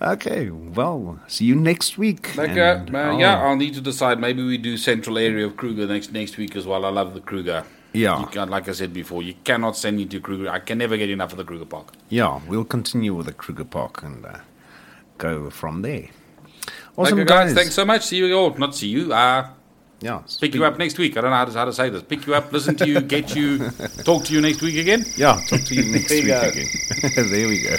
S2: Okay, well, see you next week.
S3: Like, uh, uh, yeah, I'll need to decide. Maybe we do central area of Kruger next next week as well. I love the Kruger.
S2: Yeah.
S3: You can, like I said before, you cannot send me to Kruger. I can never get enough of the Kruger Park.
S2: yeah, we'll continue with the Kruger Park and uh, go from there. Awesome,
S3: okay, guys. Thanks so much. See you all. Not see you. Uh,
S2: Yeah,
S3: pick you up next week. I don't know how to, how to say this. Pick you up, listen to you, get you, talk to you next week again.
S2: Yeah, talk to you next week
S3: go.
S2: again. there we go.